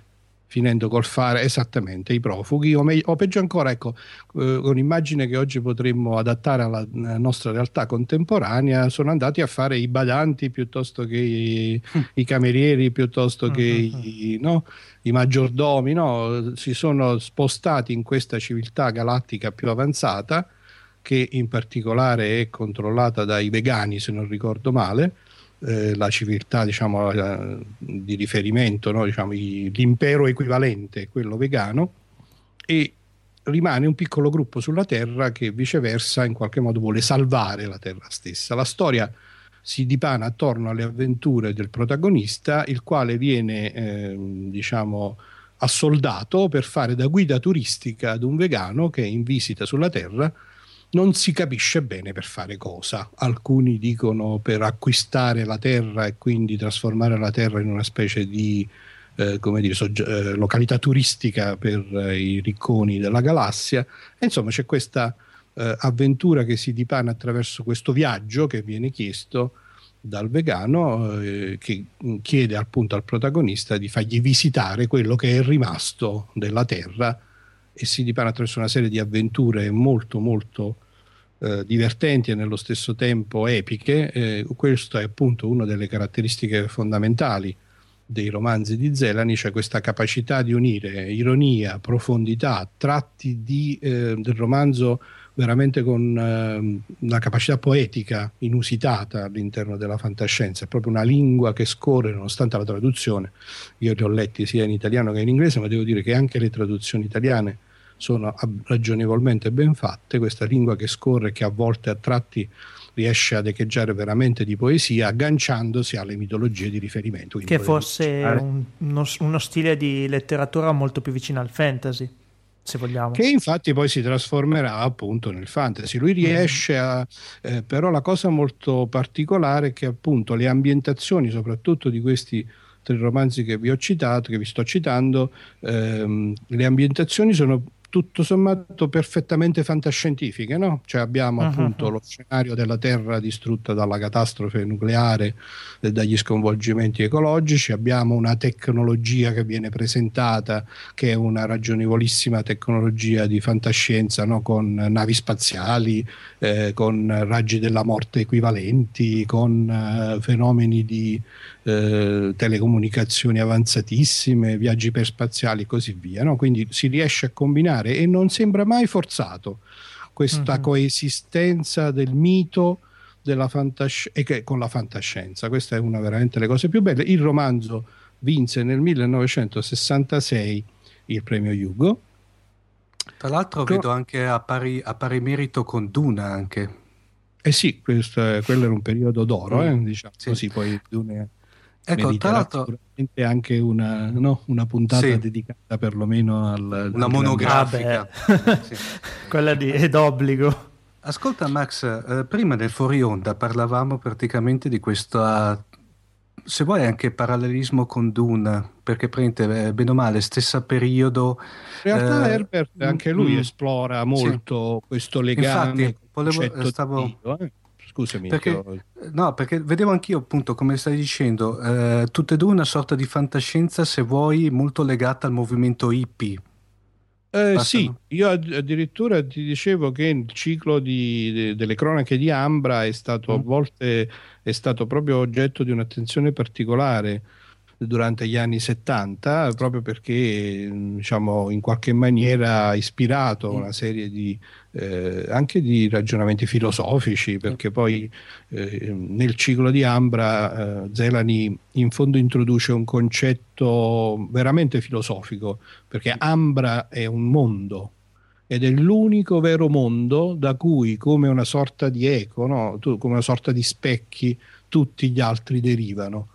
finendo col fare esattamente i profughi o, me- o peggio ancora ecco eh, un'immagine che oggi potremmo adattare alla, alla, nostra realtà contemporanea sono andati a fare i badanti piuttosto che i, i camerieri piuttosto che i, no, i maggiordomi no? si sono spostati in questa civiltà galattica più avanzata che in particolare è controllata dai vegani se non ricordo male eh, la civiltà diciamo, eh, di riferimento, no? diciamo, l'impero equivalente, quello vegano, e rimane un piccolo gruppo sulla Terra che viceversa in qualche modo vuole salvare la Terra stessa. La storia si dipana attorno alle avventure del protagonista, il quale viene eh, diciamo, assoldato per fare da guida turistica ad un vegano che è in visita sulla Terra non si capisce bene per fare cosa. Alcuni dicono per acquistare la terra e quindi trasformare la terra in una specie di eh, come dire, sogge- eh, località turistica per eh, i ricconi della galassia. E insomma c'è questa eh, avventura che si dipana attraverso questo viaggio che viene chiesto dal vegano eh, che chiede appunto al protagonista di fargli visitare quello che è rimasto della terra e si dipana attraverso una serie di avventure molto molto eh, divertenti e nello stesso tempo epiche. Eh, questo è appunto una delle caratteristiche fondamentali dei romanzi di Zelani, cioè questa capacità di unire ironia, profondità, tratti di, eh, del romanzo veramente con eh, una capacità poetica inusitata all'interno della fantascienza, è proprio una lingua che scorre nonostante la traduzione. Io li ho letti sia in italiano che in inglese, ma devo dire che anche le traduzioni italiane sono ragionevolmente ben fatte, questa lingua che scorre, che a volte a tratti riesce ad echeggiare veramente di poesia, agganciandosi alle mitologie di riferimento. Quindi che fosse un, uno, uno stile di letteratura molto più vicino al fantasy se vogliamo. Che infatti poi si trasformerà appunto nel fantasy. Lui riesce mm. a... Eh, però la cosa molto particolare è che appunto le ambientazioni, soprattutto di questi tre romanzi che vi ho citato, che vi sto citando, ehm, le ambientazioni sono tutto sommato perfettamente fantascientifiche, no? Cioè abbiamo uh-huh. appunto lo scenario della Terra distrutta dalla catastrofe nucleare e dagli sconvolgimenti ecologici, abbiamo una tecnologia che viene presentata che è una ragionevolissima tecnologia di fantascienza, no? Con navi spaziali, eh, con raggi della morte equivalenti, con eh, fenomeni di eh, telecomunicazioni avanzatissime, viaggi perspaziali e così via. No? Quindi si riesce a combinare e non sembra mai forzato questa uh-huh. coesistenza del mito della fantasci- e con la fantascienza. Questa è una veramente le cose più belle. Il romanzo vinse nel 1966 il premio Hugo. Tra l'altro Co- vedo anche a pari, a pari, merito con Duna anche. Eh sì, questo, quello era un periodo d'oro, mm. eh, diciamo sì. così, poi Dune Ecco, tra l'altro anche una, no, una puntata sì. dedicata perlomeno al una monografica. Ah, sì. Quella di, è d'obbligo. Ascolta Max, eh, prima del fuori onda parlavamo praticamente di questa se vuoi anche parallelismo con Dune, perché prende eh, bene o male stesso periodo. In realtà eh, Herbert anche lui mm, esplora molto sì. questo legame. Infatti, volevo, stavo, Dio, eh? Scusami. Perché, ho... No, perché vedevo anch'io appunto, come stai dicendo, eh, tutte e due una sorta di fantascienza, se vuoi, molto legata al movimento hippie. Eh, sì, io addirittura ti dicevo che il ciclo di, de, delle cronache di Ambra è stato mm. a volte è stato proprio oggetto di un'attenzione particolare durante gli anni 70 proprio perché diciamo in qualche maniera ha ispirato una serie di eh, anche di ragionamenti filosofici perché poi eh, nel ciclo di Ambra eh, Zelani in fondo introduce un concetto veramente filosofico perché Ambra è un mondo ed è l'unico vero mondo da cui come una sorta di eco no? come una sorta di specchi tutti gli altri derivano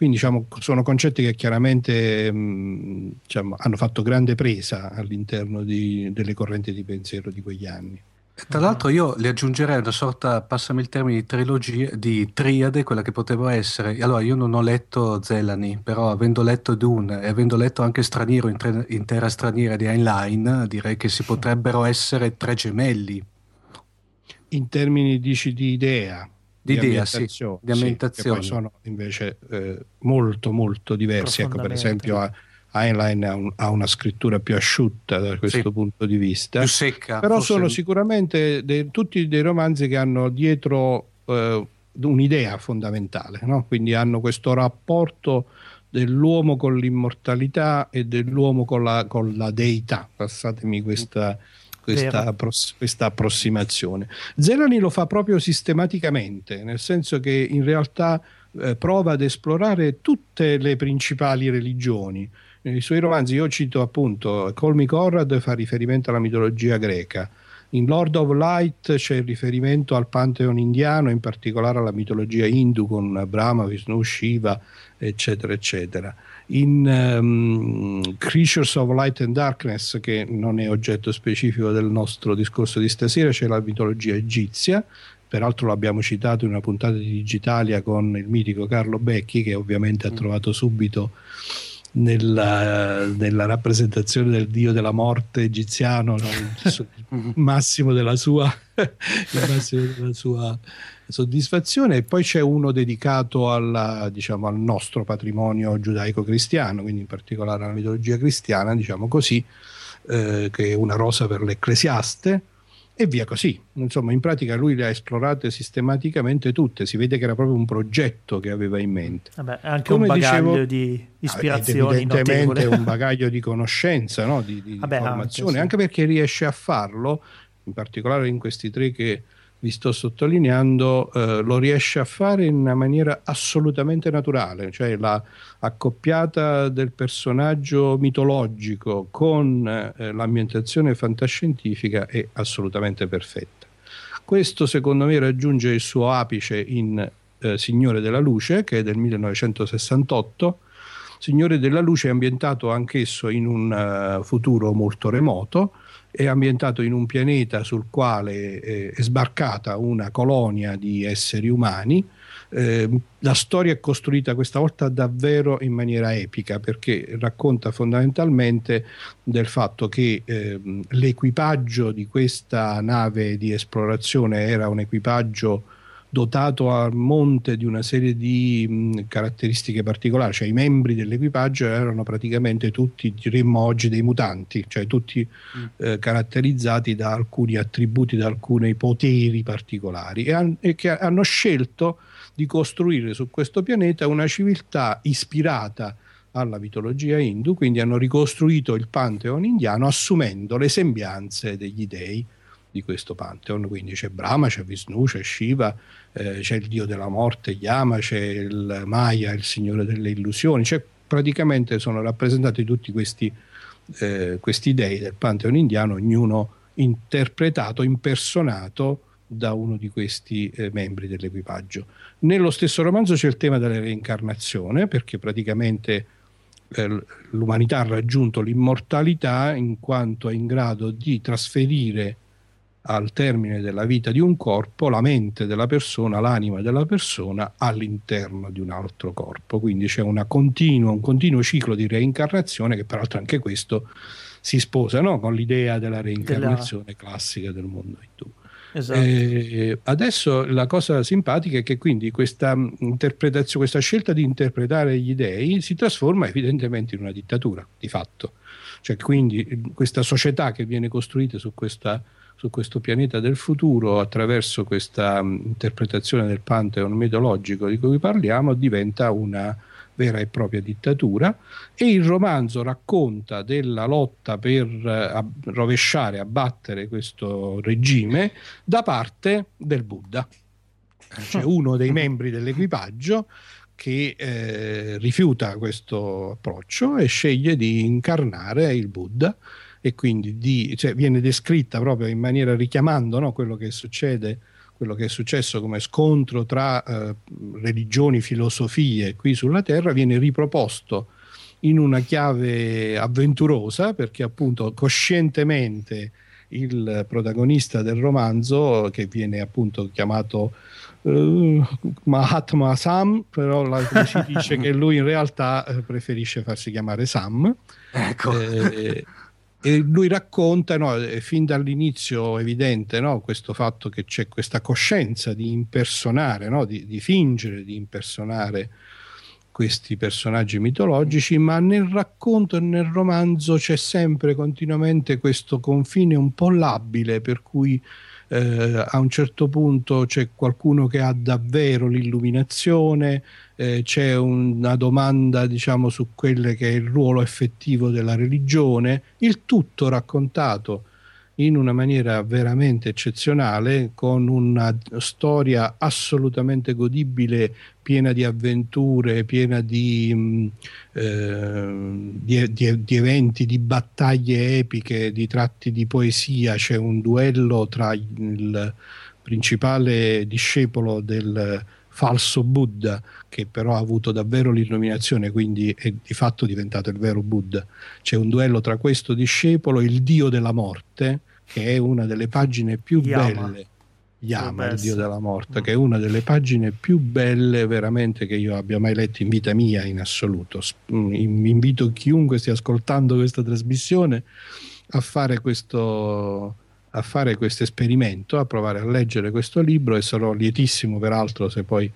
quindi diciamo, sono concetti che chiaramente mh, diciamo, hanno fatto grande presa all'interno di, delle correnti di pensiero di quegli anni. Tra l'altro io le aggiungerei una sorta, passami il termine, di trilogia, di triade, quella che poteva essere. Allora, io non ho letto Zelani, però avendo letto Dune e avendo letto anche Straniero in, tre, in terra straniera di Heinlein, direi che si potrebbero essere tre gemelli. In termini dici di idea? Di, di idea, sì, di ambientazione. Sì, sono invece eh, molto molto diversi. Ecco, per esempio Heinlein ha, un, ha, una scrittura più asciutta da questo sì. punto di vista, più secca, però forse... sono sicuramente dei, tutti dei romanzi che hanno dietro eh, un'idea fondamentale, no? quindi hanno questo rapporto dell'uomo con l'immortalità e dell'uomo con la, con la deità, passatemi questa, questa, questa, approssimazione. Zelani lo fa proprio sistematicamente, nel senso che in realtà eh, prova ad esplorare tutte le principali religioni, nei suoi romanzi io cito appunto Colmy Conrad fa riferimento alla mitologia greca, in Lord of Light c'è il riferimento al pantheon indiano, in particolare alla mitologia hindu con Brahma, Vishnu, Shiva, eccetera, eccetera. In um, Creatures of Light and Darkness, che non è oggetto specifico del nostro discorso di stasera, c'è la mitologia egizia, peraltro l'abbiamo citato in una puntata di Digitalia con il mitico Carlo Becchi, che ovviamente ha mm. trovato subito nella, nella, rappresentazione del dio della morte egiziano, no? il massimo della sua, il massimo della sua soddisfazione. E poi c'è uno dedicato alla, diciamo, al nostro patrimonio giudaico-cristiano, quindi in particolare alla mitologia cristiana, diciamo così, eh, che è una rosa per l'ecclesiaste e via così. Insomma, in pratica lui le ha esplorate sistematicamente tutte, si vede che era proprio un progetto che aveva in mente. Vabbè, anche Come un bagaglio dicevo, di ispirazioni evidentemente notevole. un bagaglio di conoscenza, no? di, di Vabbè, informazione, anche, sì. anche perché riesce a farlo, in particolare in questi tre che vi sto sottolineando, eh, lo riesce a fare in una maniera assolutamente naturale, cioè la accoppiata del personaggio mitologico con eh, l'ambientazione fantascientifica è assolutamente perfetta. Questo secondo me raggiunge il suo apice in eh, Signore della Luce, che è del 1968. Signore della Luce è ambientato anch'esso in un uh, futuro molto remoto, è ambientato in un pianeta sul quale eh, è sbarcata una colonia di esseri umani. Eh, la storia è costruita questa volta davvero in maniera epica perché racconta fondamentalmente del fatto che eh, l'equipaggio di questa nave di esplorazione era un equipaggio dotato a monte di una serie di mh, caratteristiche particolari, cioè i membri dell'equipaggio erano praticamente tutti, diremmo oggi, dei mutanti, cioè tutti mm. eh, caratterizzati da alcuni attributi, da alcuni poteri particolari e, han- e che hanno scelto di costruire su questo pianeta una civiltà ispirata alla mitologia hindu, quindi hanno ricostruito il pantheon indiano assumendo le sembianze degli dei di questo pantheon, quindi c'è Brahma, c'è Vishnu, c'è Shiva, eh, c'è il dio della morte Yama, c'è il Maya, il signore delle illusioni, c'è, praticamente sono rappresentati tutti questi, eh, questi dei del pantheon indiano, ognuno interpretato, impersonato da uno di questi eh, membri dell'equipaggio. Nello stesso romanzo c'è il tema della reincarnazione, perché praticamente eh, l'umanità ha raggiunto l'immortalità in quanto è in grado di trasferire al termine della vita di un corpo la mente della persona, l'anima della persona all'interno di un altro corpo. Quindi c'è continua, un continuo ciclo di reincarnazione che peraltro anche questo si sposa no? con l'idea della reincarnazione della... classica del mondo hindu. Esatto. Eh, adesso la cosa simpatica è che quindi questa, questa scelta di interpretare gli dei si trasforma evidentemente in una dittatura, di fatto. Cioè, quindi questa società che viene costruita su questa su questo pianeta del futuro attraverso questa um, interpretazione del pantheon mitologico di cui parliamo diventa una vera e propria dittatura e il romanzo racconta della lotta per uh, rovesciare, abbattere questo regime da parte del Buddha. C'è uno dei membri dell'equipaggio che eh, rifiuta questo approccio e sceglie di incarnare il Buddha e quindi di, cioè, viene descritta proprio in maniera richiamando no, quello che succede quello che è successo come scontro tra eh, religioni, filosofie qui sulla Terra viene riproposto in una chiave avventurosa perché appunto coscientemente il protagonista del romanzo che viene appunto chiamato uh, Mahatma Sam però la, si dice che lui in realtà eh, preferisce farsi chiamare Sam ecco. eh, e lui racconta, no, fin dall'inizio evidente no, questo fatto che c'è questa coscienza di impersonare, no, di, di, fingere di impersonare questi personaggi mitologici, ma nel racconto e nel romanzo c'è sempre continuamente questo confine un po' labile per cui eh, a un certo punto c'è qualcuno che ha davvero l'illuminazione, eh, c'è una domanda diciamo su quello che è il ruolo effettivo della religione, il tutto raccontato in una maniera veramente eccezionale, con una storia assolutamente godibile, piena di avventure, piena di, mm, eh, di, di, di, eventi, di battaglie epiche, di tratti di poesia. C'è un duello tra il principale discepolo del falso Buddha, che però ha avuto davvero l'illuminazione, quindi è di fatto diventato il vero Buddha. C'è un duello tra questo discepolo, il dio della morte, che è una delle pagine più Yama. belle. Yama, il dio della morte, mm. che è una delle pagine più belle veramente che io abbia mai letto in vita mia in assoluto. Mm, invito chiunque stia ascoltando questa trasmissione a fare questo, a fare questo esperimento, a provare a leggere questo libro e sarò lietissimo peraltro se poi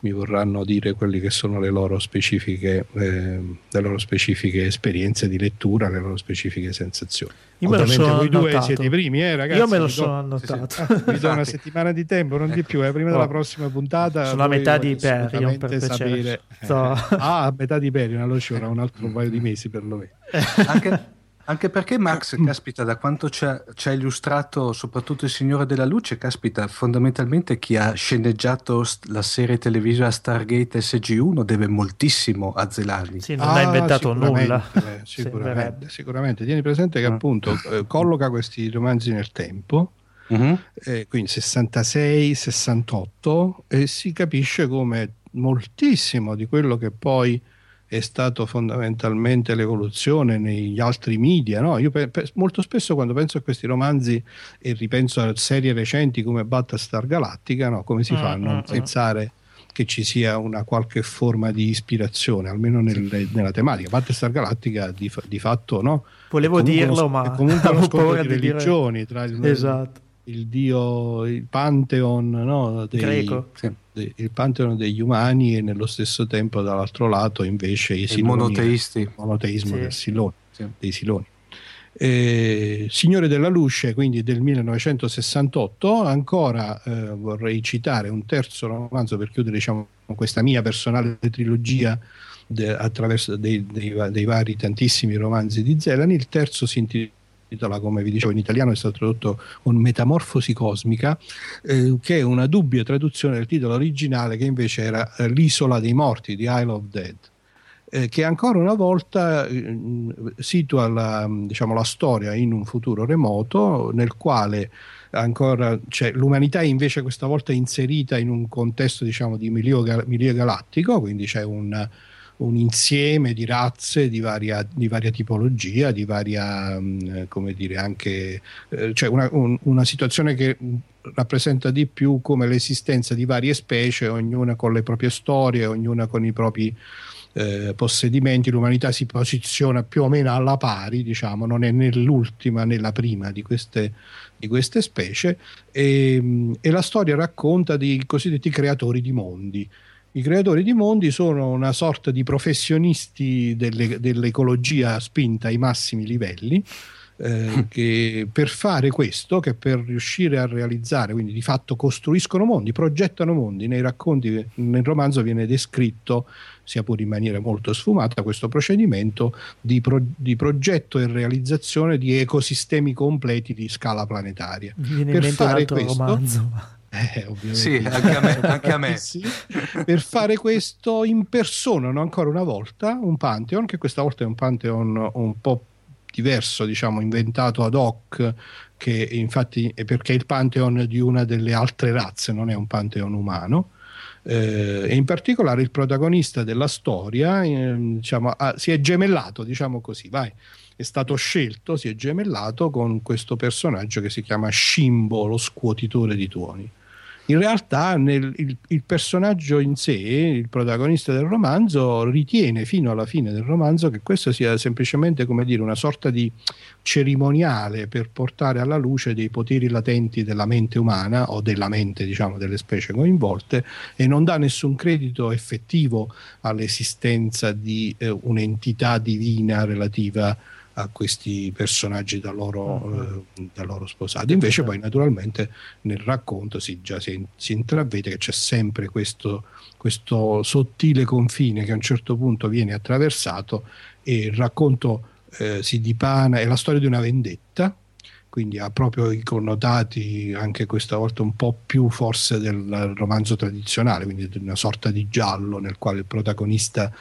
mi vorranno dire quelle che sono le loro specifiche, eh, le loro specifiche esperienze di lettura, le loro specifiche sensazioni. Io me lo sono voi annotato. due siete i primi, eh, ragazzi. Io me lo sono annotato. Sì, sì. vi do una settimana di tempo, non di più, eh, prima oh. della prossima puntata. Sono a metà di Hyperion per sapere. So. ah, a metà di Hyperion, allora ci vorrà un altro paio di mesi perlomeno. Anche anche perché Max, mm. caspita, da quanto ci ha, illustrato soprattutto il Signore della Luce, caspita, fondamentalmente chi ha sceneggiato la serie televisiva Stargate SG1 deve moltissimo a Zelani. Sì, non ah, ha inventato nulla. Eh, sicuramente, sicuramente. Tieni presente che ah. appunto eh, colloca questi romanzi nel tempo, uh-huh. eh, quindi 66, 68, e si capisce come moltissimo di quello che poi è stato fondamentalmente l'evoluzione negli altri media. No? Io pe- pe- molto spesso quando penso a questi romanzi e ripenso a serie recenti come Battlestar Galactica, no? come si fa a non pensare che ci sia una qualche forma di ispirazione, almeno nel, nella tematica. Battlestar Galactica di, di fatto no. Volevo dirlo, uno, ma comunque uno scontro di religioni dire... tra il, esatto. Il, dio, il pantheon no, dei, greco. Sì il pantheon degli umani e nello stesso tempo dall'altro lato invece i siloni, monoteisti. il monoteismo sì. Silone, sì. dei Siloni. Eh, Signore della Luce, quindi del 1968, ancora eh, vorrei citare un terzo romanzo per chiudere diciamo, questa mia personale trilogia de, attraverso dei, dei, dei, vari tantissimi romanzi di Zelani. Il terzo si intitola intitola, come vi dicevo in italiano, è stato tradotto con Metamorfosi cosmica, eh, che è una dubbia traduzione del titolo originale che invece era eh, L'isola dei morti di Isle of Dead. Eh, che ancora una volta eh, situa la, diciamo, la, storia in un futuro remoto nel quale ancora cioè, l'umanità è invece questa volta inserita in un contesto diciamo, di milio, milio galattico, quindi c'è un, un insieme di razze di varia, di varia tipologia, di varia, mm, come dire, anche, eh, cioè una, un, una situazione che rappresenta di più come l'esistenza di varie specie, ognuna con le proprie storie, ognuna con i propri eh, possedimenti, l'umanità si posiziona più o meno alla pari, diciamo, non è né l'ultima né la prima di queste, di queste specie, e, mm, e la storia racconta di cosiddetti creatori di mondi. I creatori di mondi sono una sorta di professionisti delle, dell'ecologia spinta ai massimi livelli. Eh, che per fare questo, che per riuscire a realizzare, quindi di fatto costruiscono mondi, progettano mondi, nei racconti, nel romanzo viene descritto, sia pure in maniera molto sfumata, questo procedimento di, pro, di progetto e realizzazione di ecosistemi completi di scala planetaria. Viene per fare questo, romanzo eh, sì, anche a me. Anche a me. sì, per fare questo impersonano ancora una volta un Pantheon, che questa volta è un Pantheon un po' diverso, diciamo, inventato ad hoc, che infatti è perché è il Pantheon di una delle altre razze, non è un Pantheon umano. Eh, e in particolare il protagonista della storia eh, diciamo, ha, si è gemellato, diciamo così, vai è stato scelto, si è gemellato con questo personaggio che si chiama Shimbo, lo scuotitore di tuoni in realtà nel, il, il, personaggio in sé, il protagonista del romanzo, ritiene fino alla fine del romanzo che questo sia semplicemente come dire una sorta di cerimoniale per portare alla luce dei poteri latenti della mente umana o della mente diciamo delle specie coinvolte e non dà nessun credito effettivo all'esistenza di eh, un'entità divina relativa a questi personaggi da loro, uh-huh. eh, da loro sposati. Invece poi naturalmente nel racconto si, già si, si intravede che c'è sempre questo, questo, sottile confine che a un certo punto viene attraversato e il racconto eh, si dipana, è la storia di una vendetta, quindi ha proprio i connotati anche questa volta un po' più forse del romanzo tradizionale, quindi una sorta di giallo nel quale il protagonista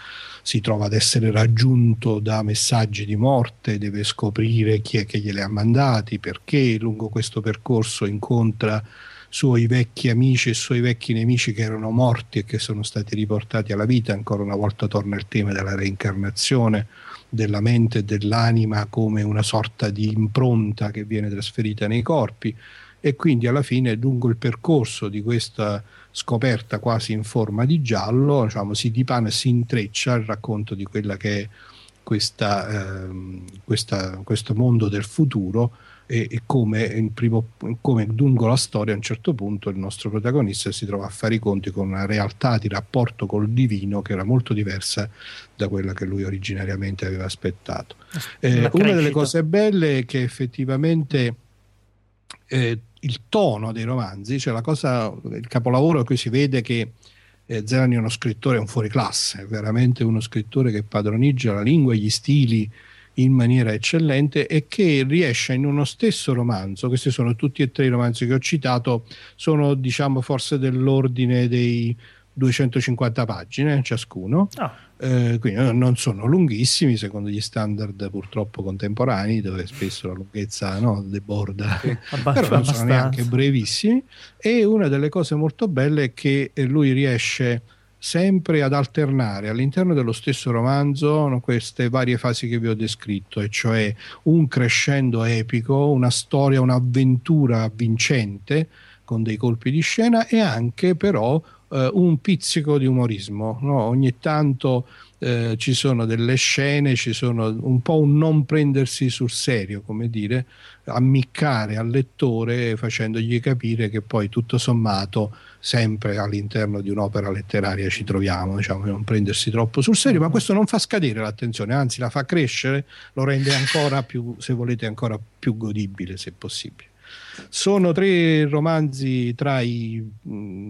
si trova ad essere raggiunto da messaggi di morte, deve scoprire chi è che glieli ha mandati, perché lungo questo percorso incontra suoi vecchi amici e suoi vecchi nemici che erano morti e che sono stati riportati alla vita. Ancora una volta torna il tema della reincarnazione della mente e dell'anima come una sorta di impronta che viene trasferita nei corpi e quindi alla fine lungo il percorso di questa scoperta quasi in forma di giallo diciamo, si dipana e si intreccia il racconto di quella che è questa, eh, questa, questo mondo del futuro e, e come, primo, come, lungo la storia a un certo punto il nostro protagonista si trova a fare i conti con una realtà di rapporto col divino che era molto diversa da quella che lui originariamente aveva aspettato. Eh, una delle cose belle è che effettivamente eh, il tono dei romanzi, cioè la cosa, il capolavoro qui si vede che eh, Zelani è uno scrittore, un fuoriclasse, è veramente uno scrittore che padroneggia la lingua e gli stili in maniera eccellente e che riesce in uno stesso romanzo, questi sono tutti e tre i romanzi che ho citato, sono diciamo forse dell'ordine dei 250 pagine ciascuno, oh. eh, quindi non sono lunghissimi secondo gli standard purtroppo contemporanei dove spesso la lunghezza no, deborda, però non sono neanche brevissimi. E una delle cose molto belle è che lui riesce sempre ad alternare all'interno dello stesso romanzo queste varie fasi che vi ho descritto, e cioè un crescendo epico, una storia, un'avventura vincente con dei colpi di scena e anche però eh, un pizzico di umorismo. No? Ogni tanto eh, ci sono delle scene, ci sono un po' un non prendersi sul serio, come dire, ammiccare al lettore facendogli capire che poi tutto sommato sempre all'interno di un'opera letteraria ci troviamo, diciamo, non prendersi troppo sul serio, ma questo non fa scadere l'attenzione, anzi la fa crescere, lo rende ancora più, se volete, ancora più godibile se possibile. Sono tre romanzi tra, i,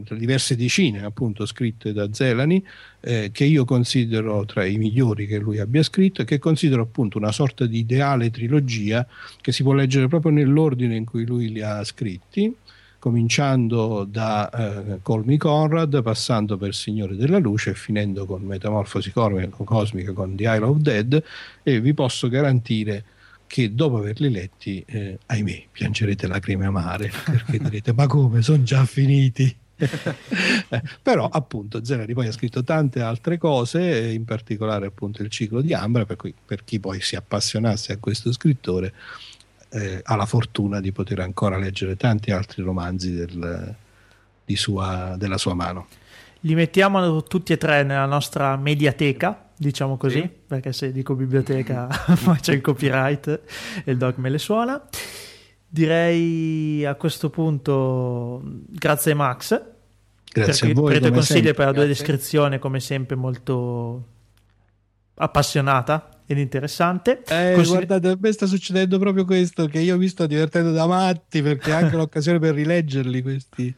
tra diverse decine appunto scritte da Zelani eh, che io considero tra i migliori che lui abbia scritto e che considero appunto una sorta di ideale trilogia che si può leggere proprio nell'ordine in cui lui li ha scritti cominciando da eh, Colmi Conrad, passando per Signore della Luce e finendo con Metamorfosi Cosmica con The Isle of Dead e vi posso garantire che dopo averli letti, eh, ahimè, piangerete lacrime amare, perché direte, ma come, sono già finiti? eh, però appunto Zenari poi ha scritto tante altre cose, in particolare appunto il ciclo di Ambra, per cui per chi poi si appassionasse a questo scrittore eh, ha la fortuna di poter ancora leggere tanti altri romanzi del, sua, della sua mano. Li mettiamo tutti e tre nella nostra mediateca diciamo così, sì. perché se dico biblioteca c'è il copyright e il doc me le suona. Direi a questo punto grazie Max. Grazie per, a voi. Per i tuoi consigli sempre. per la tua descrizione, come sempre, molto appassionata ed interessante. Eh, Consigli... Guardate, a me sta succedendo proprio questo, che io mi sto divertendo da matti perché anche l'occasione per rileggerli questi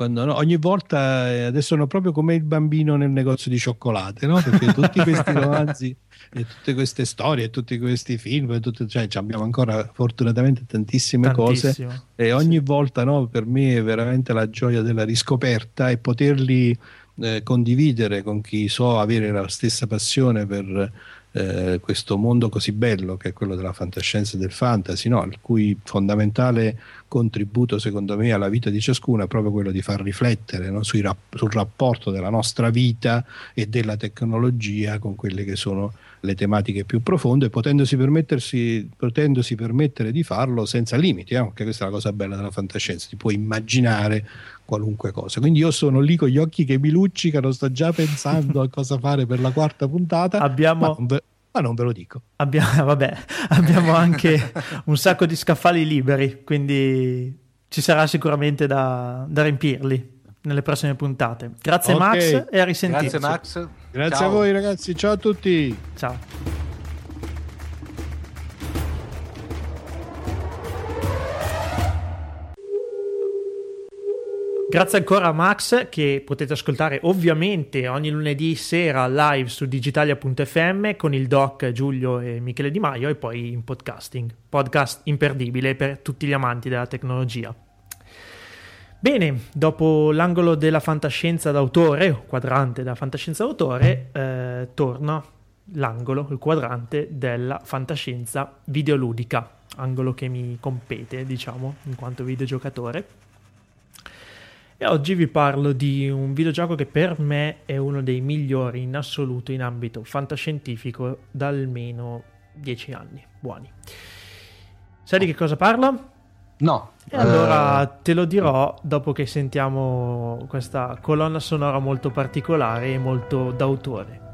quando, no, ogni volta eh, adesso sono proprio come il bambino nel negozio di cioccolate, no? perché tutti questi romanzi e tutte queste storie, e tutti questi film, tutte, cioè, abbiamo ancora fortunatamente tantissime Tantissimo. cose e ogni sì. volta no, per me è veramente la gioia della riscoperta e poterli eh, condividere con chi so avere la stessa passione per eh, questo mondo così bello che è quello della fantascienza e del fantasy, no? il cui fondamentale contributo secondo me alla vita di ciascuno è proprio quello di far riflettere no? rap- sul rapporto della nostra vita e della tecnologia con quelle che sono le tematiche più profonde, potendosi, potendosi permettere di farlo senza limiti, eh? anche questa è la cosa bella della fantascienza, ti puoi immaginare qualunque cosa. Quindi io sono lì con gli occhi che mi luccicano, sto già pensando a cosa fare per la quarta puntata. Abbiamo... Ma ma non ve lo dico. Abbiamo, vabbè, abbiamo anche un sacco di scaffali liberi, quindi ci sarà sicuramente da, da riempirli nelle prossime puntate. Grazie okay. Max e a risentirci. Grazie Max. Grazie ciao. a voi ragazzi, ciao a tutti. Ciao. Grazie ancora a Max che potete ascoltare ovviamente ogni lunedì sera live su digitalia.fm con il doc Giulio e Michele Di Maio e poi in podcasting. Podcast imperdibile per tutti gli amanti della tecnologia. Bene, dopo l'angolo della fantascienza d'autore, o quadrante della fantascienza d'autore, eh, torna l'angolo, il quadrante della fantascienza videoludica, angolo che mi compete, diciamo, in quanto videogiocatore. E oggi vi parlo di un videogioco che per me è uno dei migliori in assoluto in ambito fantascientifico da almeno 10 anni buoni. Sai di che cosa parlo? No. E allora uh... te lo dirò dopo che sentiamo questa colonna sonora molto particolare e molto d'autore.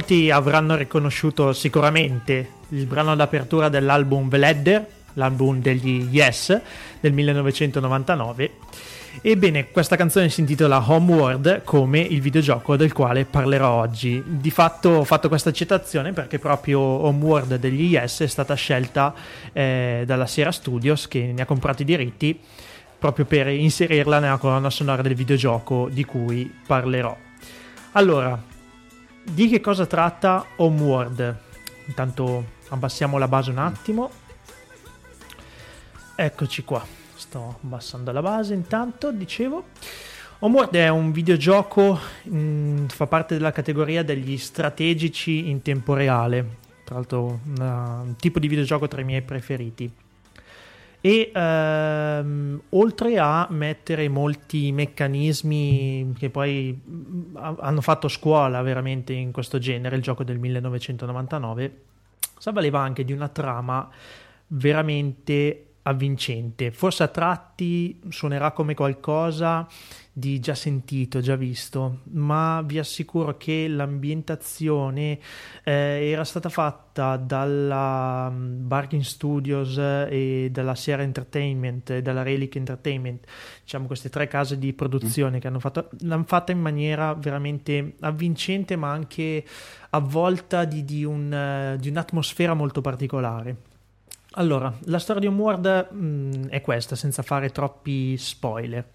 Molti avranno riconosciuto sicuramente il brano d'apertura dell'album The Ladder, l'album degli Yes del 1999. Ebbene, questa canzone si intitola Homeworld come il videogioco del quale parlerò oggi. Di fatto ho fatto questa citazione perché proprio Homeworld degli Yes è stata scelta eh, dalla Sierra Studios che ne ha comprato i diritti proprio per inserirla nella colonna sonora del videogioco di cui parlerò. Allora, di che cosa tratta Homeworld? Intanto abbassiamo la base un attimo. Eccoci qua. Sto abbassando la base intanto, dicevo. Homeworld è un videogioco, mh, mm, fa parte della categoria degli strategici in tempo reale. Tra l'altro un tipo di videogioco tra i miei preferiti e ehm, oltre a mettere molti meccanismi che poi mm, hanno fatto scuola veramente in questo genere, il gioco del 1999, si avvaleva anche di una trama veramente avvincente. Forse a tratti suonerà come qualcosa di già sentito, già visto, ma vi assicuro che l'ambientazione eh, era stata fatta dalla um, Bargain Studios e dalla Sierra Entertainment e dalla Relic Entertainment, diciamo queste tre case di produzione mm. che hanno fatto, l'hanno fatta in maniera veramente avvincente, ma anche avvolta di, di, un, uh, di un'atmosfera molto particolare. Allora, la storia di Homeworld mh, mm, è questa, senza fare troppi spoiler.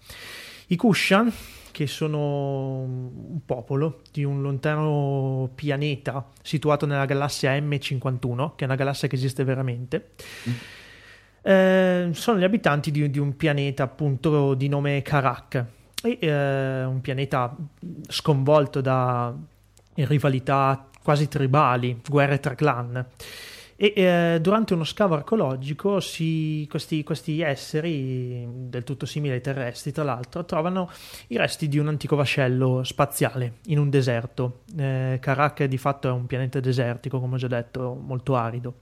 I Kushan, che sono un popolo di un lontano pianeta situato nella galassia M51, che è una galassia che esiste veramente, mm. eh, sono gli abitanti di, di, un pianeta appunto di nome Karak, e, eh, un pianeta sconvolto da rivalità quasi tribali, guerre tra clan e eh, durante uno scavo archeologico si, questi, questi, esseri, del tutto simili ai terrestri tra l'altro, trovano i resti di un antico vascello spaziale in un deserto. Eh, Karak di fatto è un pianeta desertico, come ho già detto, molto arido.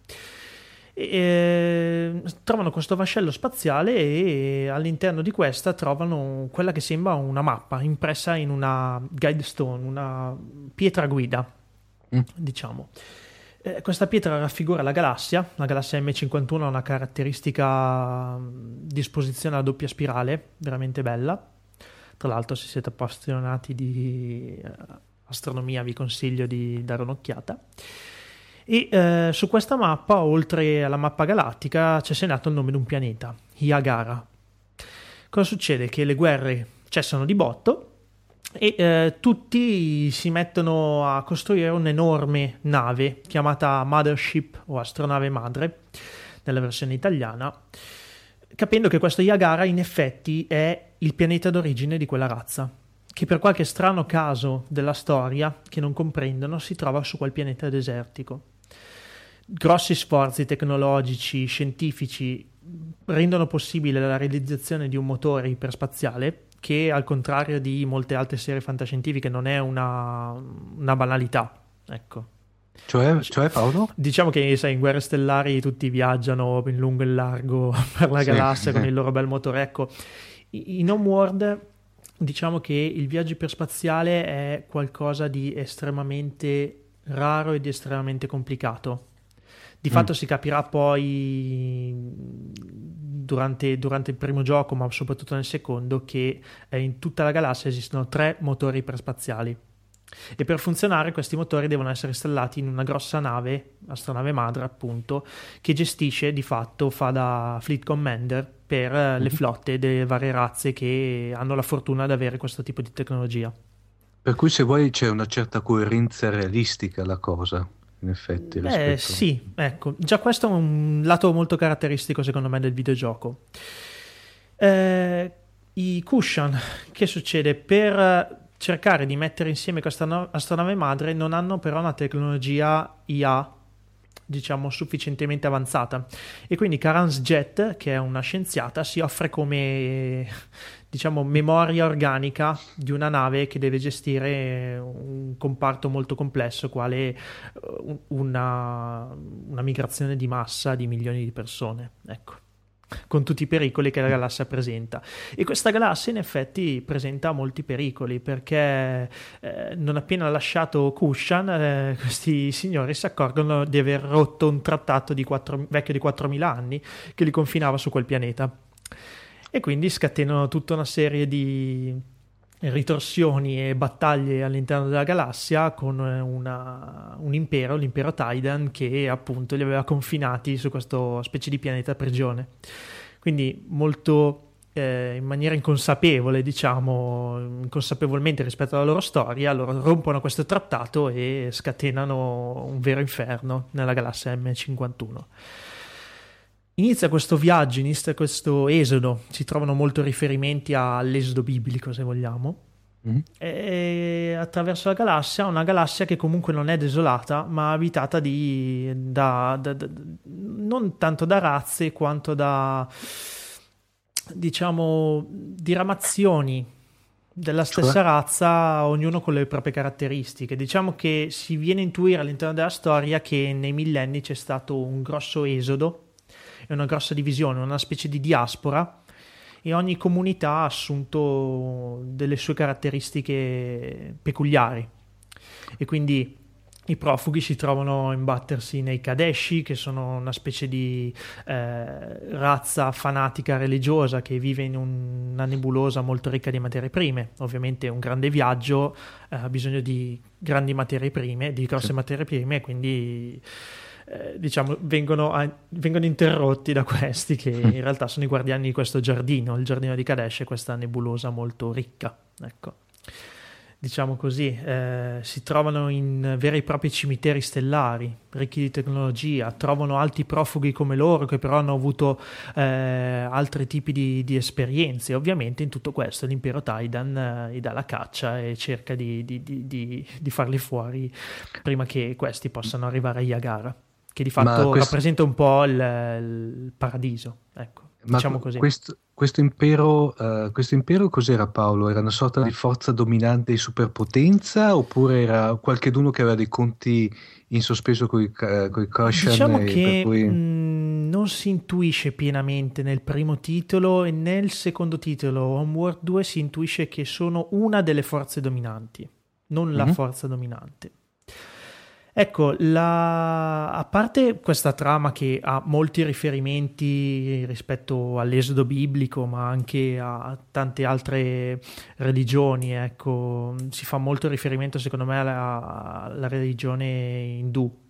E, eh, trovano questo vascello spaziale e all'interno di questa trovano quella che sembra una mappa impressa in una guide stone, una pietra guida, mm. diciamo. Eh, questa pietra raffigura la galassia, la galassia M51 ha una caratteristica disposizione a doppia spirale, veramente bella. Tra l'altro se siete appassionati di eh, astronomia vi consiglio di dare un'occhiata. E eh, su questa mappa, oltre alla mappa galattica, c'è segnato il nome di un pianeta, Iagara. Cosa succede? Che le guerre cessano di botto e eh, tutti si mettono a costruire un'enorme nave chiamata Mothership o astronave madre nella versione italiana, capendo che questo Yagara in effetti è il pianeta d'origine di quella razza, che per qualche strano caso della storia che non comprendono si trova su quel pianeta desertico. Grossi sforzi tecnologici, scientifici rendono possibile la realizzazione di un motore iperspaziale che al contrario di molte altre serie fantascientifiche non è una, una banalità. Ecco. Cioè, cioè, Paolo? Diciamo che sai, in Guerre Stellari tutti viaggiano in lungo e in largo per la sì. galassia con il loro bel motore. Ecco, in Homeworld diciamo che il viaggio iperspaziale è qualcosa di estremamente raro e di estremamente complicato. Di fatto mm. si capirà poi durante, durante, il primo gioco, ma soprattutto nel secondo, che eh, in tutta la galassia esistono tre motori iperspaziali. E per funzionare questi motori devono essere installati in una grossa nave, astronave madre appunto, che gestisce di fatto, fa da fleet commander per mm-hmm. le mhm. flotte delle varie razze che hanno la fortuna di avere questo tipo di tecnologia. Per cui se vuoi c'è una certa coerenza realistica alla cosa in effetti. Eh sì, ecco, già questo è un lato molto caratteristico secondo me del videogioco. Eh, I cushion, che succede? Per cercare di mettere insieme questa no- astronave madre non hanno però una tecnologia IA diciamo sufficientemente avanzata e quindi Karan's Jet che è una scienziata si offre come diciamo, memoria organica di una nave che deve gestire un comparto molto complesso, quale eh, una, una migrazione di massa di milioni di persone. Ecco con tutti i pericoli che la galassia presenta. E questa galassia in effetti presenta molti pericoli perché eh, non appena lasciato Kushan, eh, questi signori si accorgono di aver rotto un trattato di 4, vecchio di 4.000 anni che li confinava su quel pianeta e quindi scatenano tutta una serie di ritorsioni e battaglie all'interno della galassia con una, un impero, l'impero Titan, che appunto li aveva confinati su questa specie di pianeta prigione. Quindi molto eh, in maniera inconsapevole, diciamo, inconsapevolmente rispetto alla loro storia, loro rompono questo trattato e scatenano un vero inferno nella galassia M51. Inizia questo viaggio, inizia questo esodo, si trovano molti riferimenti all'esodo biblico se vogliamo, mm. e attraverso la galassia, una galassia che comunque non è desolata ma abitata di, da, da, da, non tanto da razze quanto da diciamo diramazioni della stessa cioè? razza, ognuno con le proprie caratteristiche. Diciamo che si viene a intuire all'interno della storia che nei millenni c'è stato un grosso esodo è una grossa divisione, una specie di diaspora e ogni comunità ha assunto delle sue caratteristiche peculiari e quindi i profughi si trovano a imbattersi nei Kadeshi, che sono una specie di eh, razza fanatica religiosa che vive in una nebulosa molto ricca di materie prime. Ovviamente un grande viaggio eh, ha bisogno di grandi materie prime, di grosse sì. materie prime, quindi eh, diciamo, vengono, a, vengono, interrotti da questi che in realtà sono i guardiani di questo giardino, il giardino di Kadesh, questa nebulosa molto ricca. Ecco. Diciamo così, eh, si trovano in veri e propri cimiteri stellari, ricchi di tecnologia, trovano altri profughi come loro che però hanno avuto eh, altri tipi di, di, esperienze. Ovviamente in tutto questo l'impero Taidan eh, gli dà la caccia e cerca di, di, di, farli fuori prima che questi possano arrivare a Yagara che di fatto questo... rappresenta un po' il, il paradiso. Ecco, Ma diciamo così. Questo, questo, impero, uh, questo impero cos'era Paolo? Era una sorta di forza dominante di superpotenza oppure era qualcheduno che aveva dei conti in sospeso con i uh, Koshan? Diciamo che cui... mh, non si intuisce pienamente nel primo titolo e nel secondo titolo, Homeworld 2, si intuisce che sono una delle forze dominanti, non mm-hmm. la forza dominante. Ecco, la... a parte questa trama che ha molti riferimenti rispetto all'esodo biblico, ma anche a tante altre religioni, ecco, si fa molto riferimento secondo me alla, alla religione indù.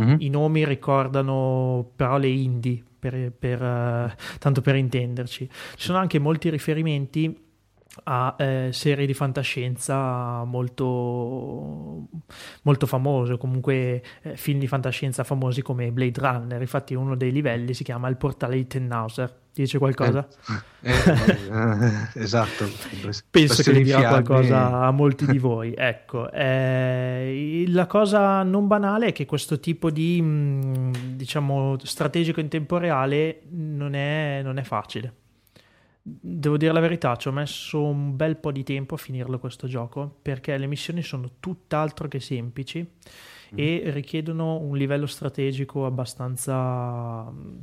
Mm-hmm. I nomi ricordano parole indie, per, per, uh, tanto per intenderci. Ci sono anche molti riferimenti a eh, serie di fantascienza molto, molto famose, o comunque eh, film di fantascienza famosi come Blade Runner. Infatti, uno dei livelli si chiama Il portale di Tannhauser. Ti dice qualcosa? Eh, eh, esatto. Penso che dirà qualcosa a molti di voi. Ecco, eh, la cosa non banale è che questo tipo di mm, diciamo strategico in tempo reale non è, non è facile Devo dire la verità, ci ho messo un bel po' di tempo a finirlo questo gioco perché le missioni sono tutt'altro che semplici mm. e richiedono un livello strategico abbastanza mm,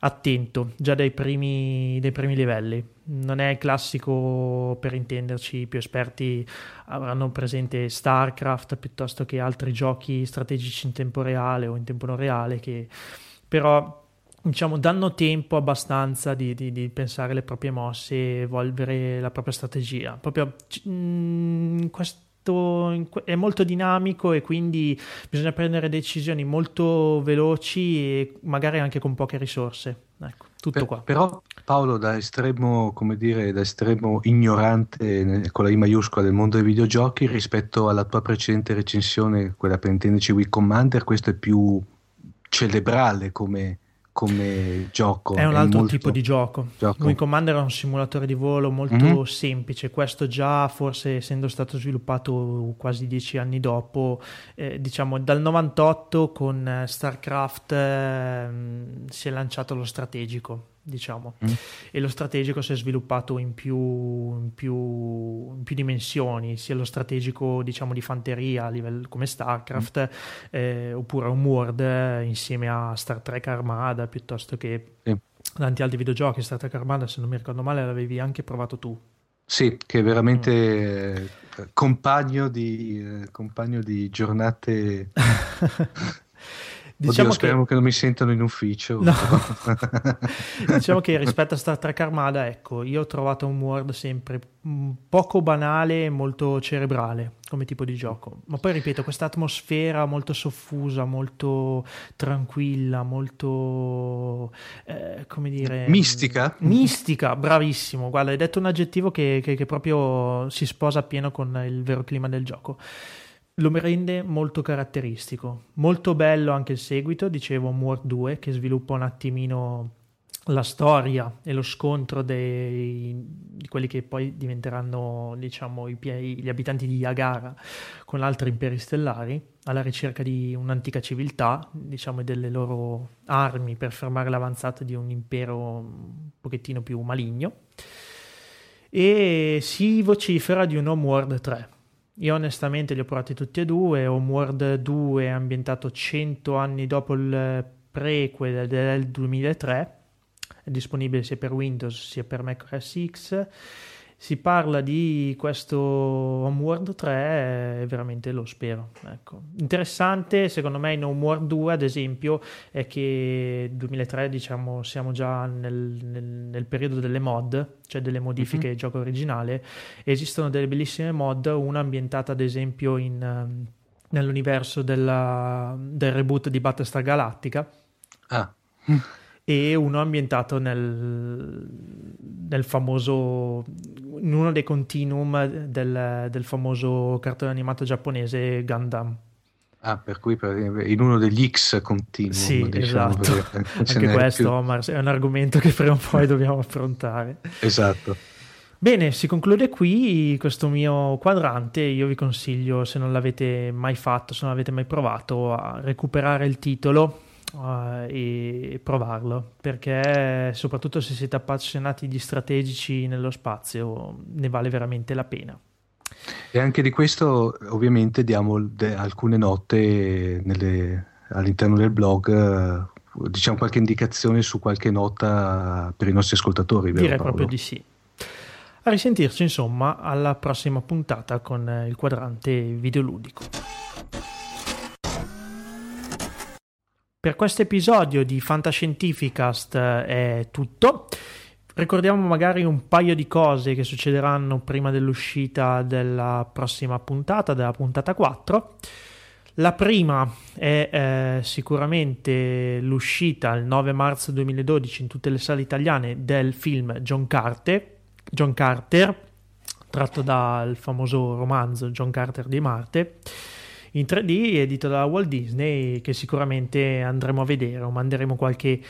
attento già dai primi, dai primi livelli. Non è il classico, per intenderci, i più esperti avranno presente StarCraft piuttosto che altri giochi strategici in tempo reale o in tempo non reale che però diciamo, danno tempo abbastanza di, di, di, pensare le proprie mosse e evolvere la propria strategia. Proprio mh, mm, questo è molto dinamico e quindi bisogna prendere decisioni molto veloci e magari anche con poche risorse. Ecco, tutto per, qua. Però Paolo, da estremo, come dire, da estremo ignorante con la I maiuscola del mondo dei videogiochi rispetto alla tua precedente recensione, quella per intenderci Wii Commander, questo è più cerebrale come, come gioco. È un altro molto... tipo di gioco. gioco. Wing Commander è un simulatore di volo molto mm-hmm. semplice, questo già forse essendo stato sviluppato quasi dieci anni dopo, eh, diciamo dal 98 con eh, StarCraft eh, si è lanciato lo strategico diciamo, mm. e lo strategico si è sviluppato in più, in, più, in più, dimensioni, sia lo strategico diciamo di fanteria a livello come StarCraft, mm. eh, oppure Homeworld eh, insieme a Star Trek Armada, piuttosto che sì. tanti altri videogiochi. Star Trek Armada, se non mi ricordo male, l'avevi anche provato tu. Sì, che è veramente mm. compagno, di, eh, compagno di giornate Diciamo Oddio, che... speriamo che non mi sentano in ufficio. No. diciamo che rispetto a Star Trek Armada, ecco, io ho trovato un Word sempre poco banale e molto cerebrale come tipo di gioco. Ma poi ripeto, questa atmosfera molto soffusa, molto tranquilla, molto eh, come dire mistica. Mistica, bravissimo. Guarda, hai detto un aggettivo che, che, che proprio si sposa appieno con il vero clima del gioco lo rende molto caratteristico. Molto bello anche il seguito, dicevo War 2, che sviluppa un attimino la storia e lo scontro dei, di quelli che poi diventeranno diciamo i, gli abitanti di Yagara con altri imperi stellari alla ricerca di un'antica civiltà diciamo e delle loro armi per fermare l'avanzata di un impero un pochettino più maligno e si vocifera di un Homeworld 3 io onestamente li ho provati tutti e due. Homeworld 2 è ambientato 100 anni dopo il prequel del 2003, è disponibile sia per Windows sia per Mac OS X si parla di questo Homeworld 3 e veramente lo spero. Ecco. Interessante secondo me in Homeworld 2 ad esempio è che 2003 diciamo siamo già nel, nel, nel periodo delle mod, cioè delle modifiche mm-hmm. al gioco originale, esistono delle bellissime mod, una ambientata ad esempio in, um, nell'universo della, del reboot di Battlestar Galactica. Ah e uno ambientato nel, nel famoso in uno dei continuum del, del famoso cartone animato giapponese Gundam. Ah, per cui in uno degli X continuum. Sì, diciamo, esatto. Anche questo, più... Omar, è un argomento che prima o poi dobbiamo affrontare. Esatto. Bene, si conclude qui questo mio quadrante. Io vi consiglio, se non l'avete mai fatto, se non l'avete mai provato, a recuperare il titolo uh, e provarlo perché soprattutto se siete appassionati di strategici nello spazio ne vale veramente la pena. E anche di questo ovviamente diamo de- alcune note nelle, all'interno del blog, diciamo qualche indicazione su qualche nota per i nostri ascoltatori. Direi Paolo? proprio di sì. A risentirci insomma alla prossima puntata con il quadrante videoludico. Per questo episodio di Fantascientificast eh, è tutto. Ricordiamo magari un paio di cose che succederanno prima dell'uscita della prossima puntata, della puntata 4. La prima è eh, sicuramente l'uscita il 9 marzo 2012 in tutte le sale italiane del film John Carter, John Carter tratto dal famoso romanzo John Carter di Marte in 3D edito da Walt Disney che sicuramente andremo a vedere o manderemo qualche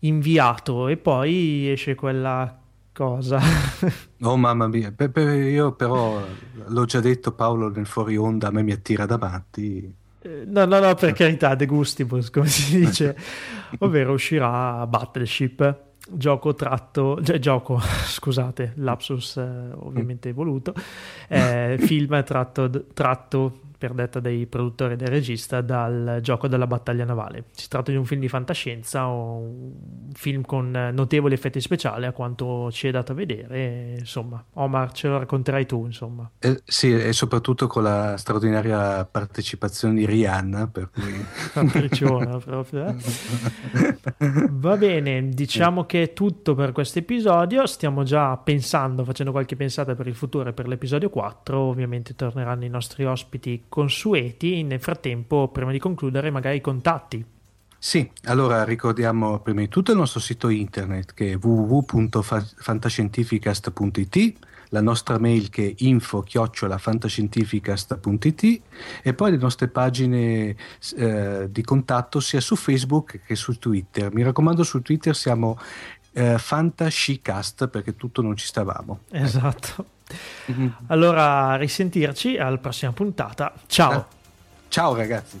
inviato e poi esce quella cosa. oh mamma mia, per, per, io però l'ho già detto Paolo nel fuori onda, a me mi attira da matti. Eh, no, no, no, per carità, de gustibus, come si dice, ovvero uscirà Battleship, gioco tratto, cioè, gioco, scusate, lapsus eh, ovviamente voluto, eh, film tratto, tratto per detta dei produttori e del regista, dal gioco della battaglia navale. Si tratta di un film di fantascienza un film con notevoli effetti speciali, a quanto ci è dato a vedere. Insomma, Omar, ce lo racconterai tu, insomma. Eh, sì, e soprattutto con la straordinaria partecipazione di Rihanna, per cui... proprio, eh? Va bene, diciamo che è tutto per questo episodio. Stiamo già pensando, facendo qualche pensata per il futuro e per l'episodio 4. Ovviamente torneranno i nostri ospiti consueti. Nel frattempo, prima di concludere, magari i contatti. Sì, allora ricordiamo prima di tutto il nostro sito internet che è www.fantascientificast.it, la nostra mail che è info-fantascientificast.it e poi le nostre pagine eh, di contatto sia su Facebook che su Twitter. Mi raccomando, su Twitter siamo eh, Fantascicast perché tutto non ci stavamo. Esatto. Mm-hmm. Allora, risentirci alla prossima puntata. Ciao. Ciao ragazzi.